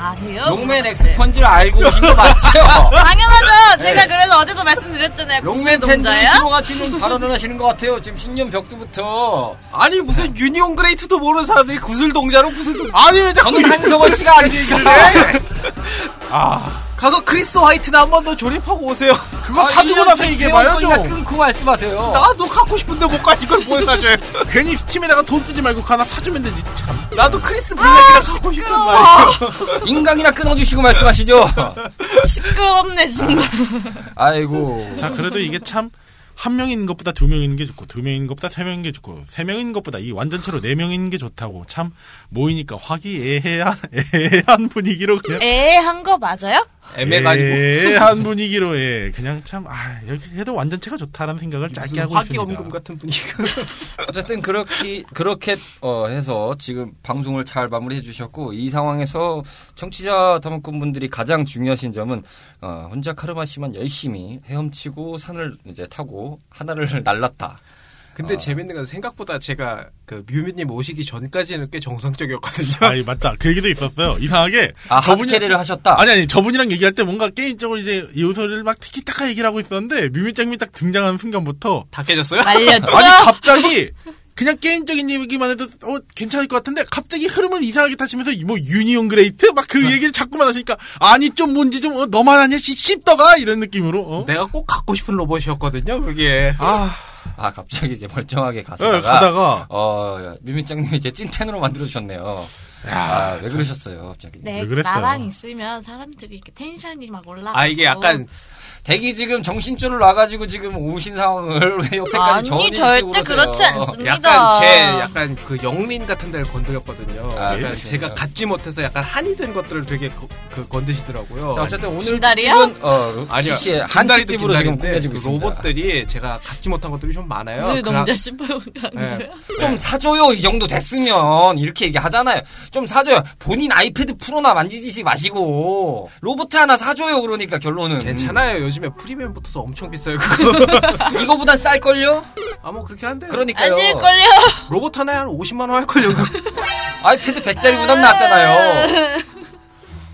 아세요? 롱맨 네. 엑스펀지를 알고 오신 거 맞죠? 당연하죠. 제가 네. 그래서 어제도 말씀드렸잖아요. 롱맨 팬들이 구슬동자야? 싫어하시는 발언을 하시는 것 같아요. 지금 신년 벽두부터. 아니 무슨 유니온 그레이트도 모르는 사람들이 구슬동자로 구슬동 아니 왜 자꾸 저는 한성원 씨가 알려주실래? 아 가서 크리스 화이트나 한 번 더 조립하고 오세요. 그거 사주고 나서 얘기해봐요 좀. 끊고 말씀하세요. 나도 갖고 싶은데 못 가 이걸 뭘 사줘요? 괜히 스팀에다가 돈 쓰지 말고 하나 사주면 되지 참. 나도 크리스 블랙이랑 갖고 싶단 말이에요. 인강이나 끊어주시고 말씀하시죠. 시끄럽네 정말. 아이고. 자 그래도 이게 참. 한명 있는 것보다 두명 있는 게 좋고 두명 있는 것보다 세명 있는 게 좋고 세명 있는 것보다 이 완전체로 네명 있는 게 좋다고 참 모이니까 화기애애한 애애한 분위기로 그냥 애한 거 맞아요? 애매가 아니고. 애애한 분위기로 예 그냥 참아 여기 해도 완전체가 좋다라는 생각을 짧게 하고 있습니다. 엄금 같은 분위기가. 어쨌든 그렇게 그렇게 어, 해서 지금 방송을 잘 마무리해 주셨고 이 상황에서 청취자 담당꾼분들이 가장 중요하신 점은 어, 혼자 카르마 씨만 열심히 헤엄치고 산을 이제 타고 하나를 날랐다. 근데 재밌는 건 생각보다 제가 그 뮤미님 오시기 전까지는 꽤 정상적이었거든요. 아니 맞다 그 얘기도 있었어요 이상하게 아 하드캐리를 하셨다. 아니 아니 저분이랑 얘기할 때 뭔가 게임적으로 이제 요소를 막 티키타카 얘기를 하고 있었는데 뮤미짱이 딱 등장하는 순간부터 다 깨졌어요? 말렸죠? 아니 갑자기 그냥 게임적인 얘기만 해도 어 괜찮을 것 같은데 갑자기 흐름을 이상하게 타시면서 뭐 유니온 그레이트 막 그 얘기를 자꾸만 하시니까 아니 좀 뭔지 좀 어, 너만 하냐 씨 씹더가 이런 느낌으로 어? 내가 꼭 갖고 싶은 로봇이었거든요. 그게. 아 아 갑자기 이제 멀쩡하게 예, 가다가 가다가 어 미미짱님이 이제 찐텐으로 만들어 주셨네요. 아 왜 그러셨어요 갑자기? 네, 왜 그랬어요? 나랑 있으면 사람들이 이렇게 텐션이 막 올라가. 아 이게 약간 대기 지금 정신줄을 놔가지고 지금 오신 상황을 왜 옆에까지 아니 절대 그렇지 않습니다. 약간 제 약간 그 영린 같은 데를 건드렸거든요. 아, 약간 그러시군요. 제가 갖지 못해서 약간 한이 된 것들을 되게 그, 그 건드시더라고요. 자 어쨌든 오늘? 특집은 어 아니요. 한특집으로 지금 꾸며지고 그. 로봇들이 제가 갖지 못한 것들이 좀 많아요. 그 그냥- 농자 싶어요. 네. 좀 사줘요 이 정도 됐으면 이렇게 얘기하잖아요. 좀 사줘요. 본인 아이패드 프로나 만지지 마시고 로봇 하나 사줘요. 그러니까 결론은 괜찮아요. 요즘에 프리미엄 붙어서 엄청 비싸요. 그거. 이거보단 쌀 걸요? 아뭐 그렇게 한데. 그러니까요. 아닐걸요? 로봇 하나에 한 50만 원 할걸요. 아이패드 100짜리보단 낫잖아요.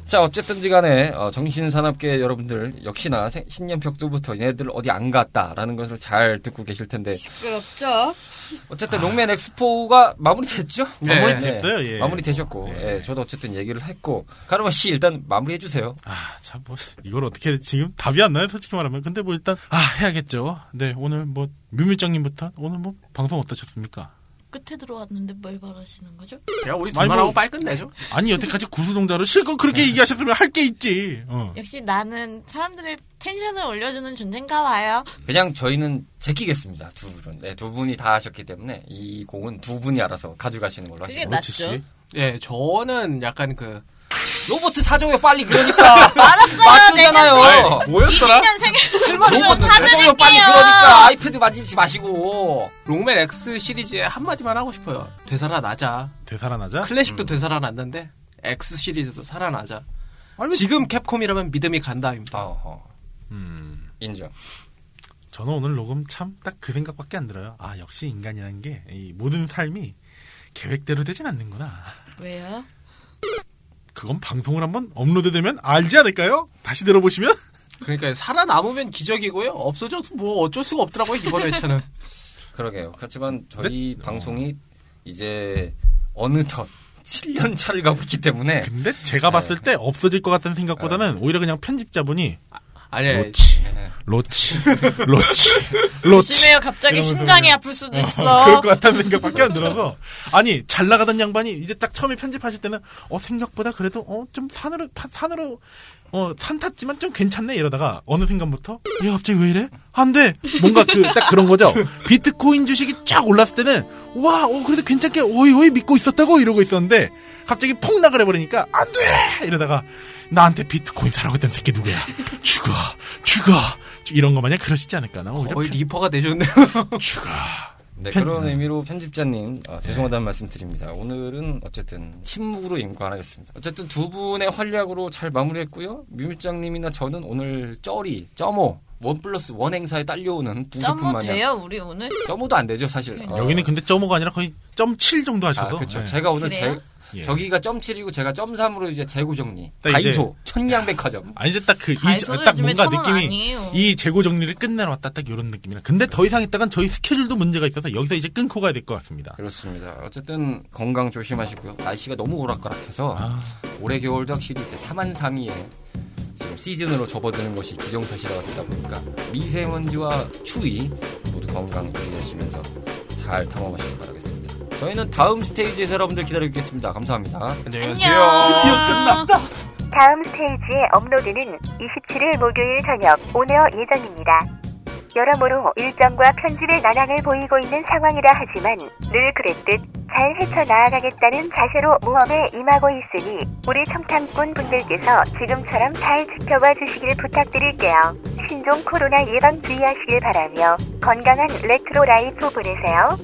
자, 어쨌든지 간에, 어, 정신산업계 여러분들, 역시나 생- 신년 벽두부터 얘네들 어디 안 갔다라는 것을 잘 듣고 계실 텐데, 시끄럽죠? 어쨌든 롱맨 엑스포가 마무리됐죠? 네. 마무리됐어요, 예. 마무리되셨고, 네. 예, 저도 어쨌든 얘기를 했고, 가르마 씨 일단 마무리해 주세요. 아, 참, 뭐, 이걸 어떻게, 지금 답이 안 나요, 솔직히 말하면. 근데 뭐 일단, 아, 해야겠죠. 네, 오늘 뭐, 뮤뮤짱님부터, 오늘 뭐, 방송 어떠셨습니까? 끝에 들어왔는데 뭘 바라시는 거죠? 그냥 우리 아니, 둘만 뭐- 하고 빨리 끝내죠. 아니, 여태까지 구수동자로 실컷 그렇게 얘기하셨으면 할 게 있지. 어. 역시 나는 사람들의 텐션을 올려주는 존재인가 봐요. 그냥 저희는 제끼겠습니다, 두 분은. 네, 두 분이 다 하셨기 때문에, 이 공은 두 분이 알아서 가져가시는 걸로 그게 하시고. 그렇지, 낫죠. 씨. 예, 저는 약간 그 로봇 사줘요, 빨리, 그러니까! 알았어요. 맞잖아요! 뭐였더라? 20년 생일 로봇 사줘요, 빨리, 그러니까! 아이패드 만지지 마시고! 롱맨 X 시리즈에 한마디만 하고 싶어요. 되살아나자. 되살아나자? 클래식도 되살아났는데 X 시리즈도 살아나자. 아니, 지금 캡콤이라면 믿음이 간다입니다. 어허, 음. 인정. 저는 오늘 녹음 참 딱 그 생각밖에 안 들어요. 아, 역시 인간이라는 게, 이 모든 삶이 계획대로 되진 않는구나. 왜요? 그건 방송을 한번 업로드되면 알지 않을까요? 다시 들어보시면? 그러니까 살아남으면 기적이고요. 없어져도 뭐 어쩔 수가 없더라고요 이번 회차는. 그러게요. 그렇지만 저희 방송이 이제 어느덧 7년 차를 가고 있기 때문에 근데 제가 봤을 때 없어질 것 같다는 생각보다는 오히려 그냥 편집자분이 아니. 로치, 로치, 로치, 로치. 조심해요. 갑자기 심장이 아플 수도 어, 있어. 그럴 것 같다는 생각밖에 안 들어서. 아니, 잘 나가던 양반이 이제 딱 처음에 편집하실 때는, 어, 생각보다 그래도, 어, 좀 산으로, 파- 산으로, 어, 산 탔지만 좀 괜찮네 이러다가 어느 순간부터, 얘 갑자기 왜 이래? 안 돼! 뭔가 그, 딱 그런 거죠. 비트코인 주식이 쫙 올랐을 때는, 와, 어, 그래도 괜찮게, 오이, 오이 믿고 있었다고 이러고 있었는데, 갑자기 폭락을 해 버리니까, 안 돼! 이러다가, 나한테 비트코인 사라고 했던 새끼 누구야? 죽어, 죽어! 이런 거 마냥 그러시지 않을까? 나 오히려 거의 reaper가 되셨네요. 죽어. 네, 편- 그런 의미로 편집자님 아, 죄송하다는 말씀 드립니다. 오늘은 어쨌든 침묵으로 일관하겠습니다. 어쨌든 두 분의 활약으로 잘 마무리했고요. 뮤미짱님이나 저는 오늘 쩌리, 쩜오, 원 플러스 원 행사에 딸려오는 부수품 마냥 돼요 우리 오늘? 쩜오도 안 되죠 사실. 어, 여기는 근데 점오가 아니라 거의 점7 정도 하셔서. 아, 그렇죠. 예. 제가 오늘 그래요? 제 예. 저기가 점7이고 제가 점3으로 이제 재고 정리. 딱 다이소, 천냥백화점. 아 이제 딱 그이딱 뭔가 느낌이 아니에요. 이 재고 정리를 끝내러 왔다 딱 이런 느낌이라. 근데 더 이상 있다간 저희 스케줄도 문제가 있어서 여기서 이제 끊고 가야 될 것 같습니다. 그렇습니다. 어쨌든 건강 조심하시고요. 날씨가 너무 오락가락해서 아, 올해 겨울도 확실히 이제 3한 3위에 지금 시즌으로 접어드는 것이 기정사실화가 되다 보니까 미세먼지와 추위 모두 건강 유의하시면서 잘 탐험하시길 바라겠습니다. 저희는 다음 스테이지에서 여러분들 기다리고 있겠습니다. 감사합니다. 안녕히 드디어 끝났다. 다음 스테이지의 업로드는 27일 목요일 저녁 오네어 예정입니다. 여러모로 일정과 편집의 난항을 보이고 있는 상황이라 하지만 늘 그랬듯 잘 헤쳐나아가겠다는 자세로 모험에 임하고 있으니 우리 청탐꾼 분들께서 지금처럼 잘 지켜봐 주시길 부탁드릴게요. 신종 코로나 예방 주의하시길 바라며 건강한 레트로 라이프 보내세요.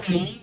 okay.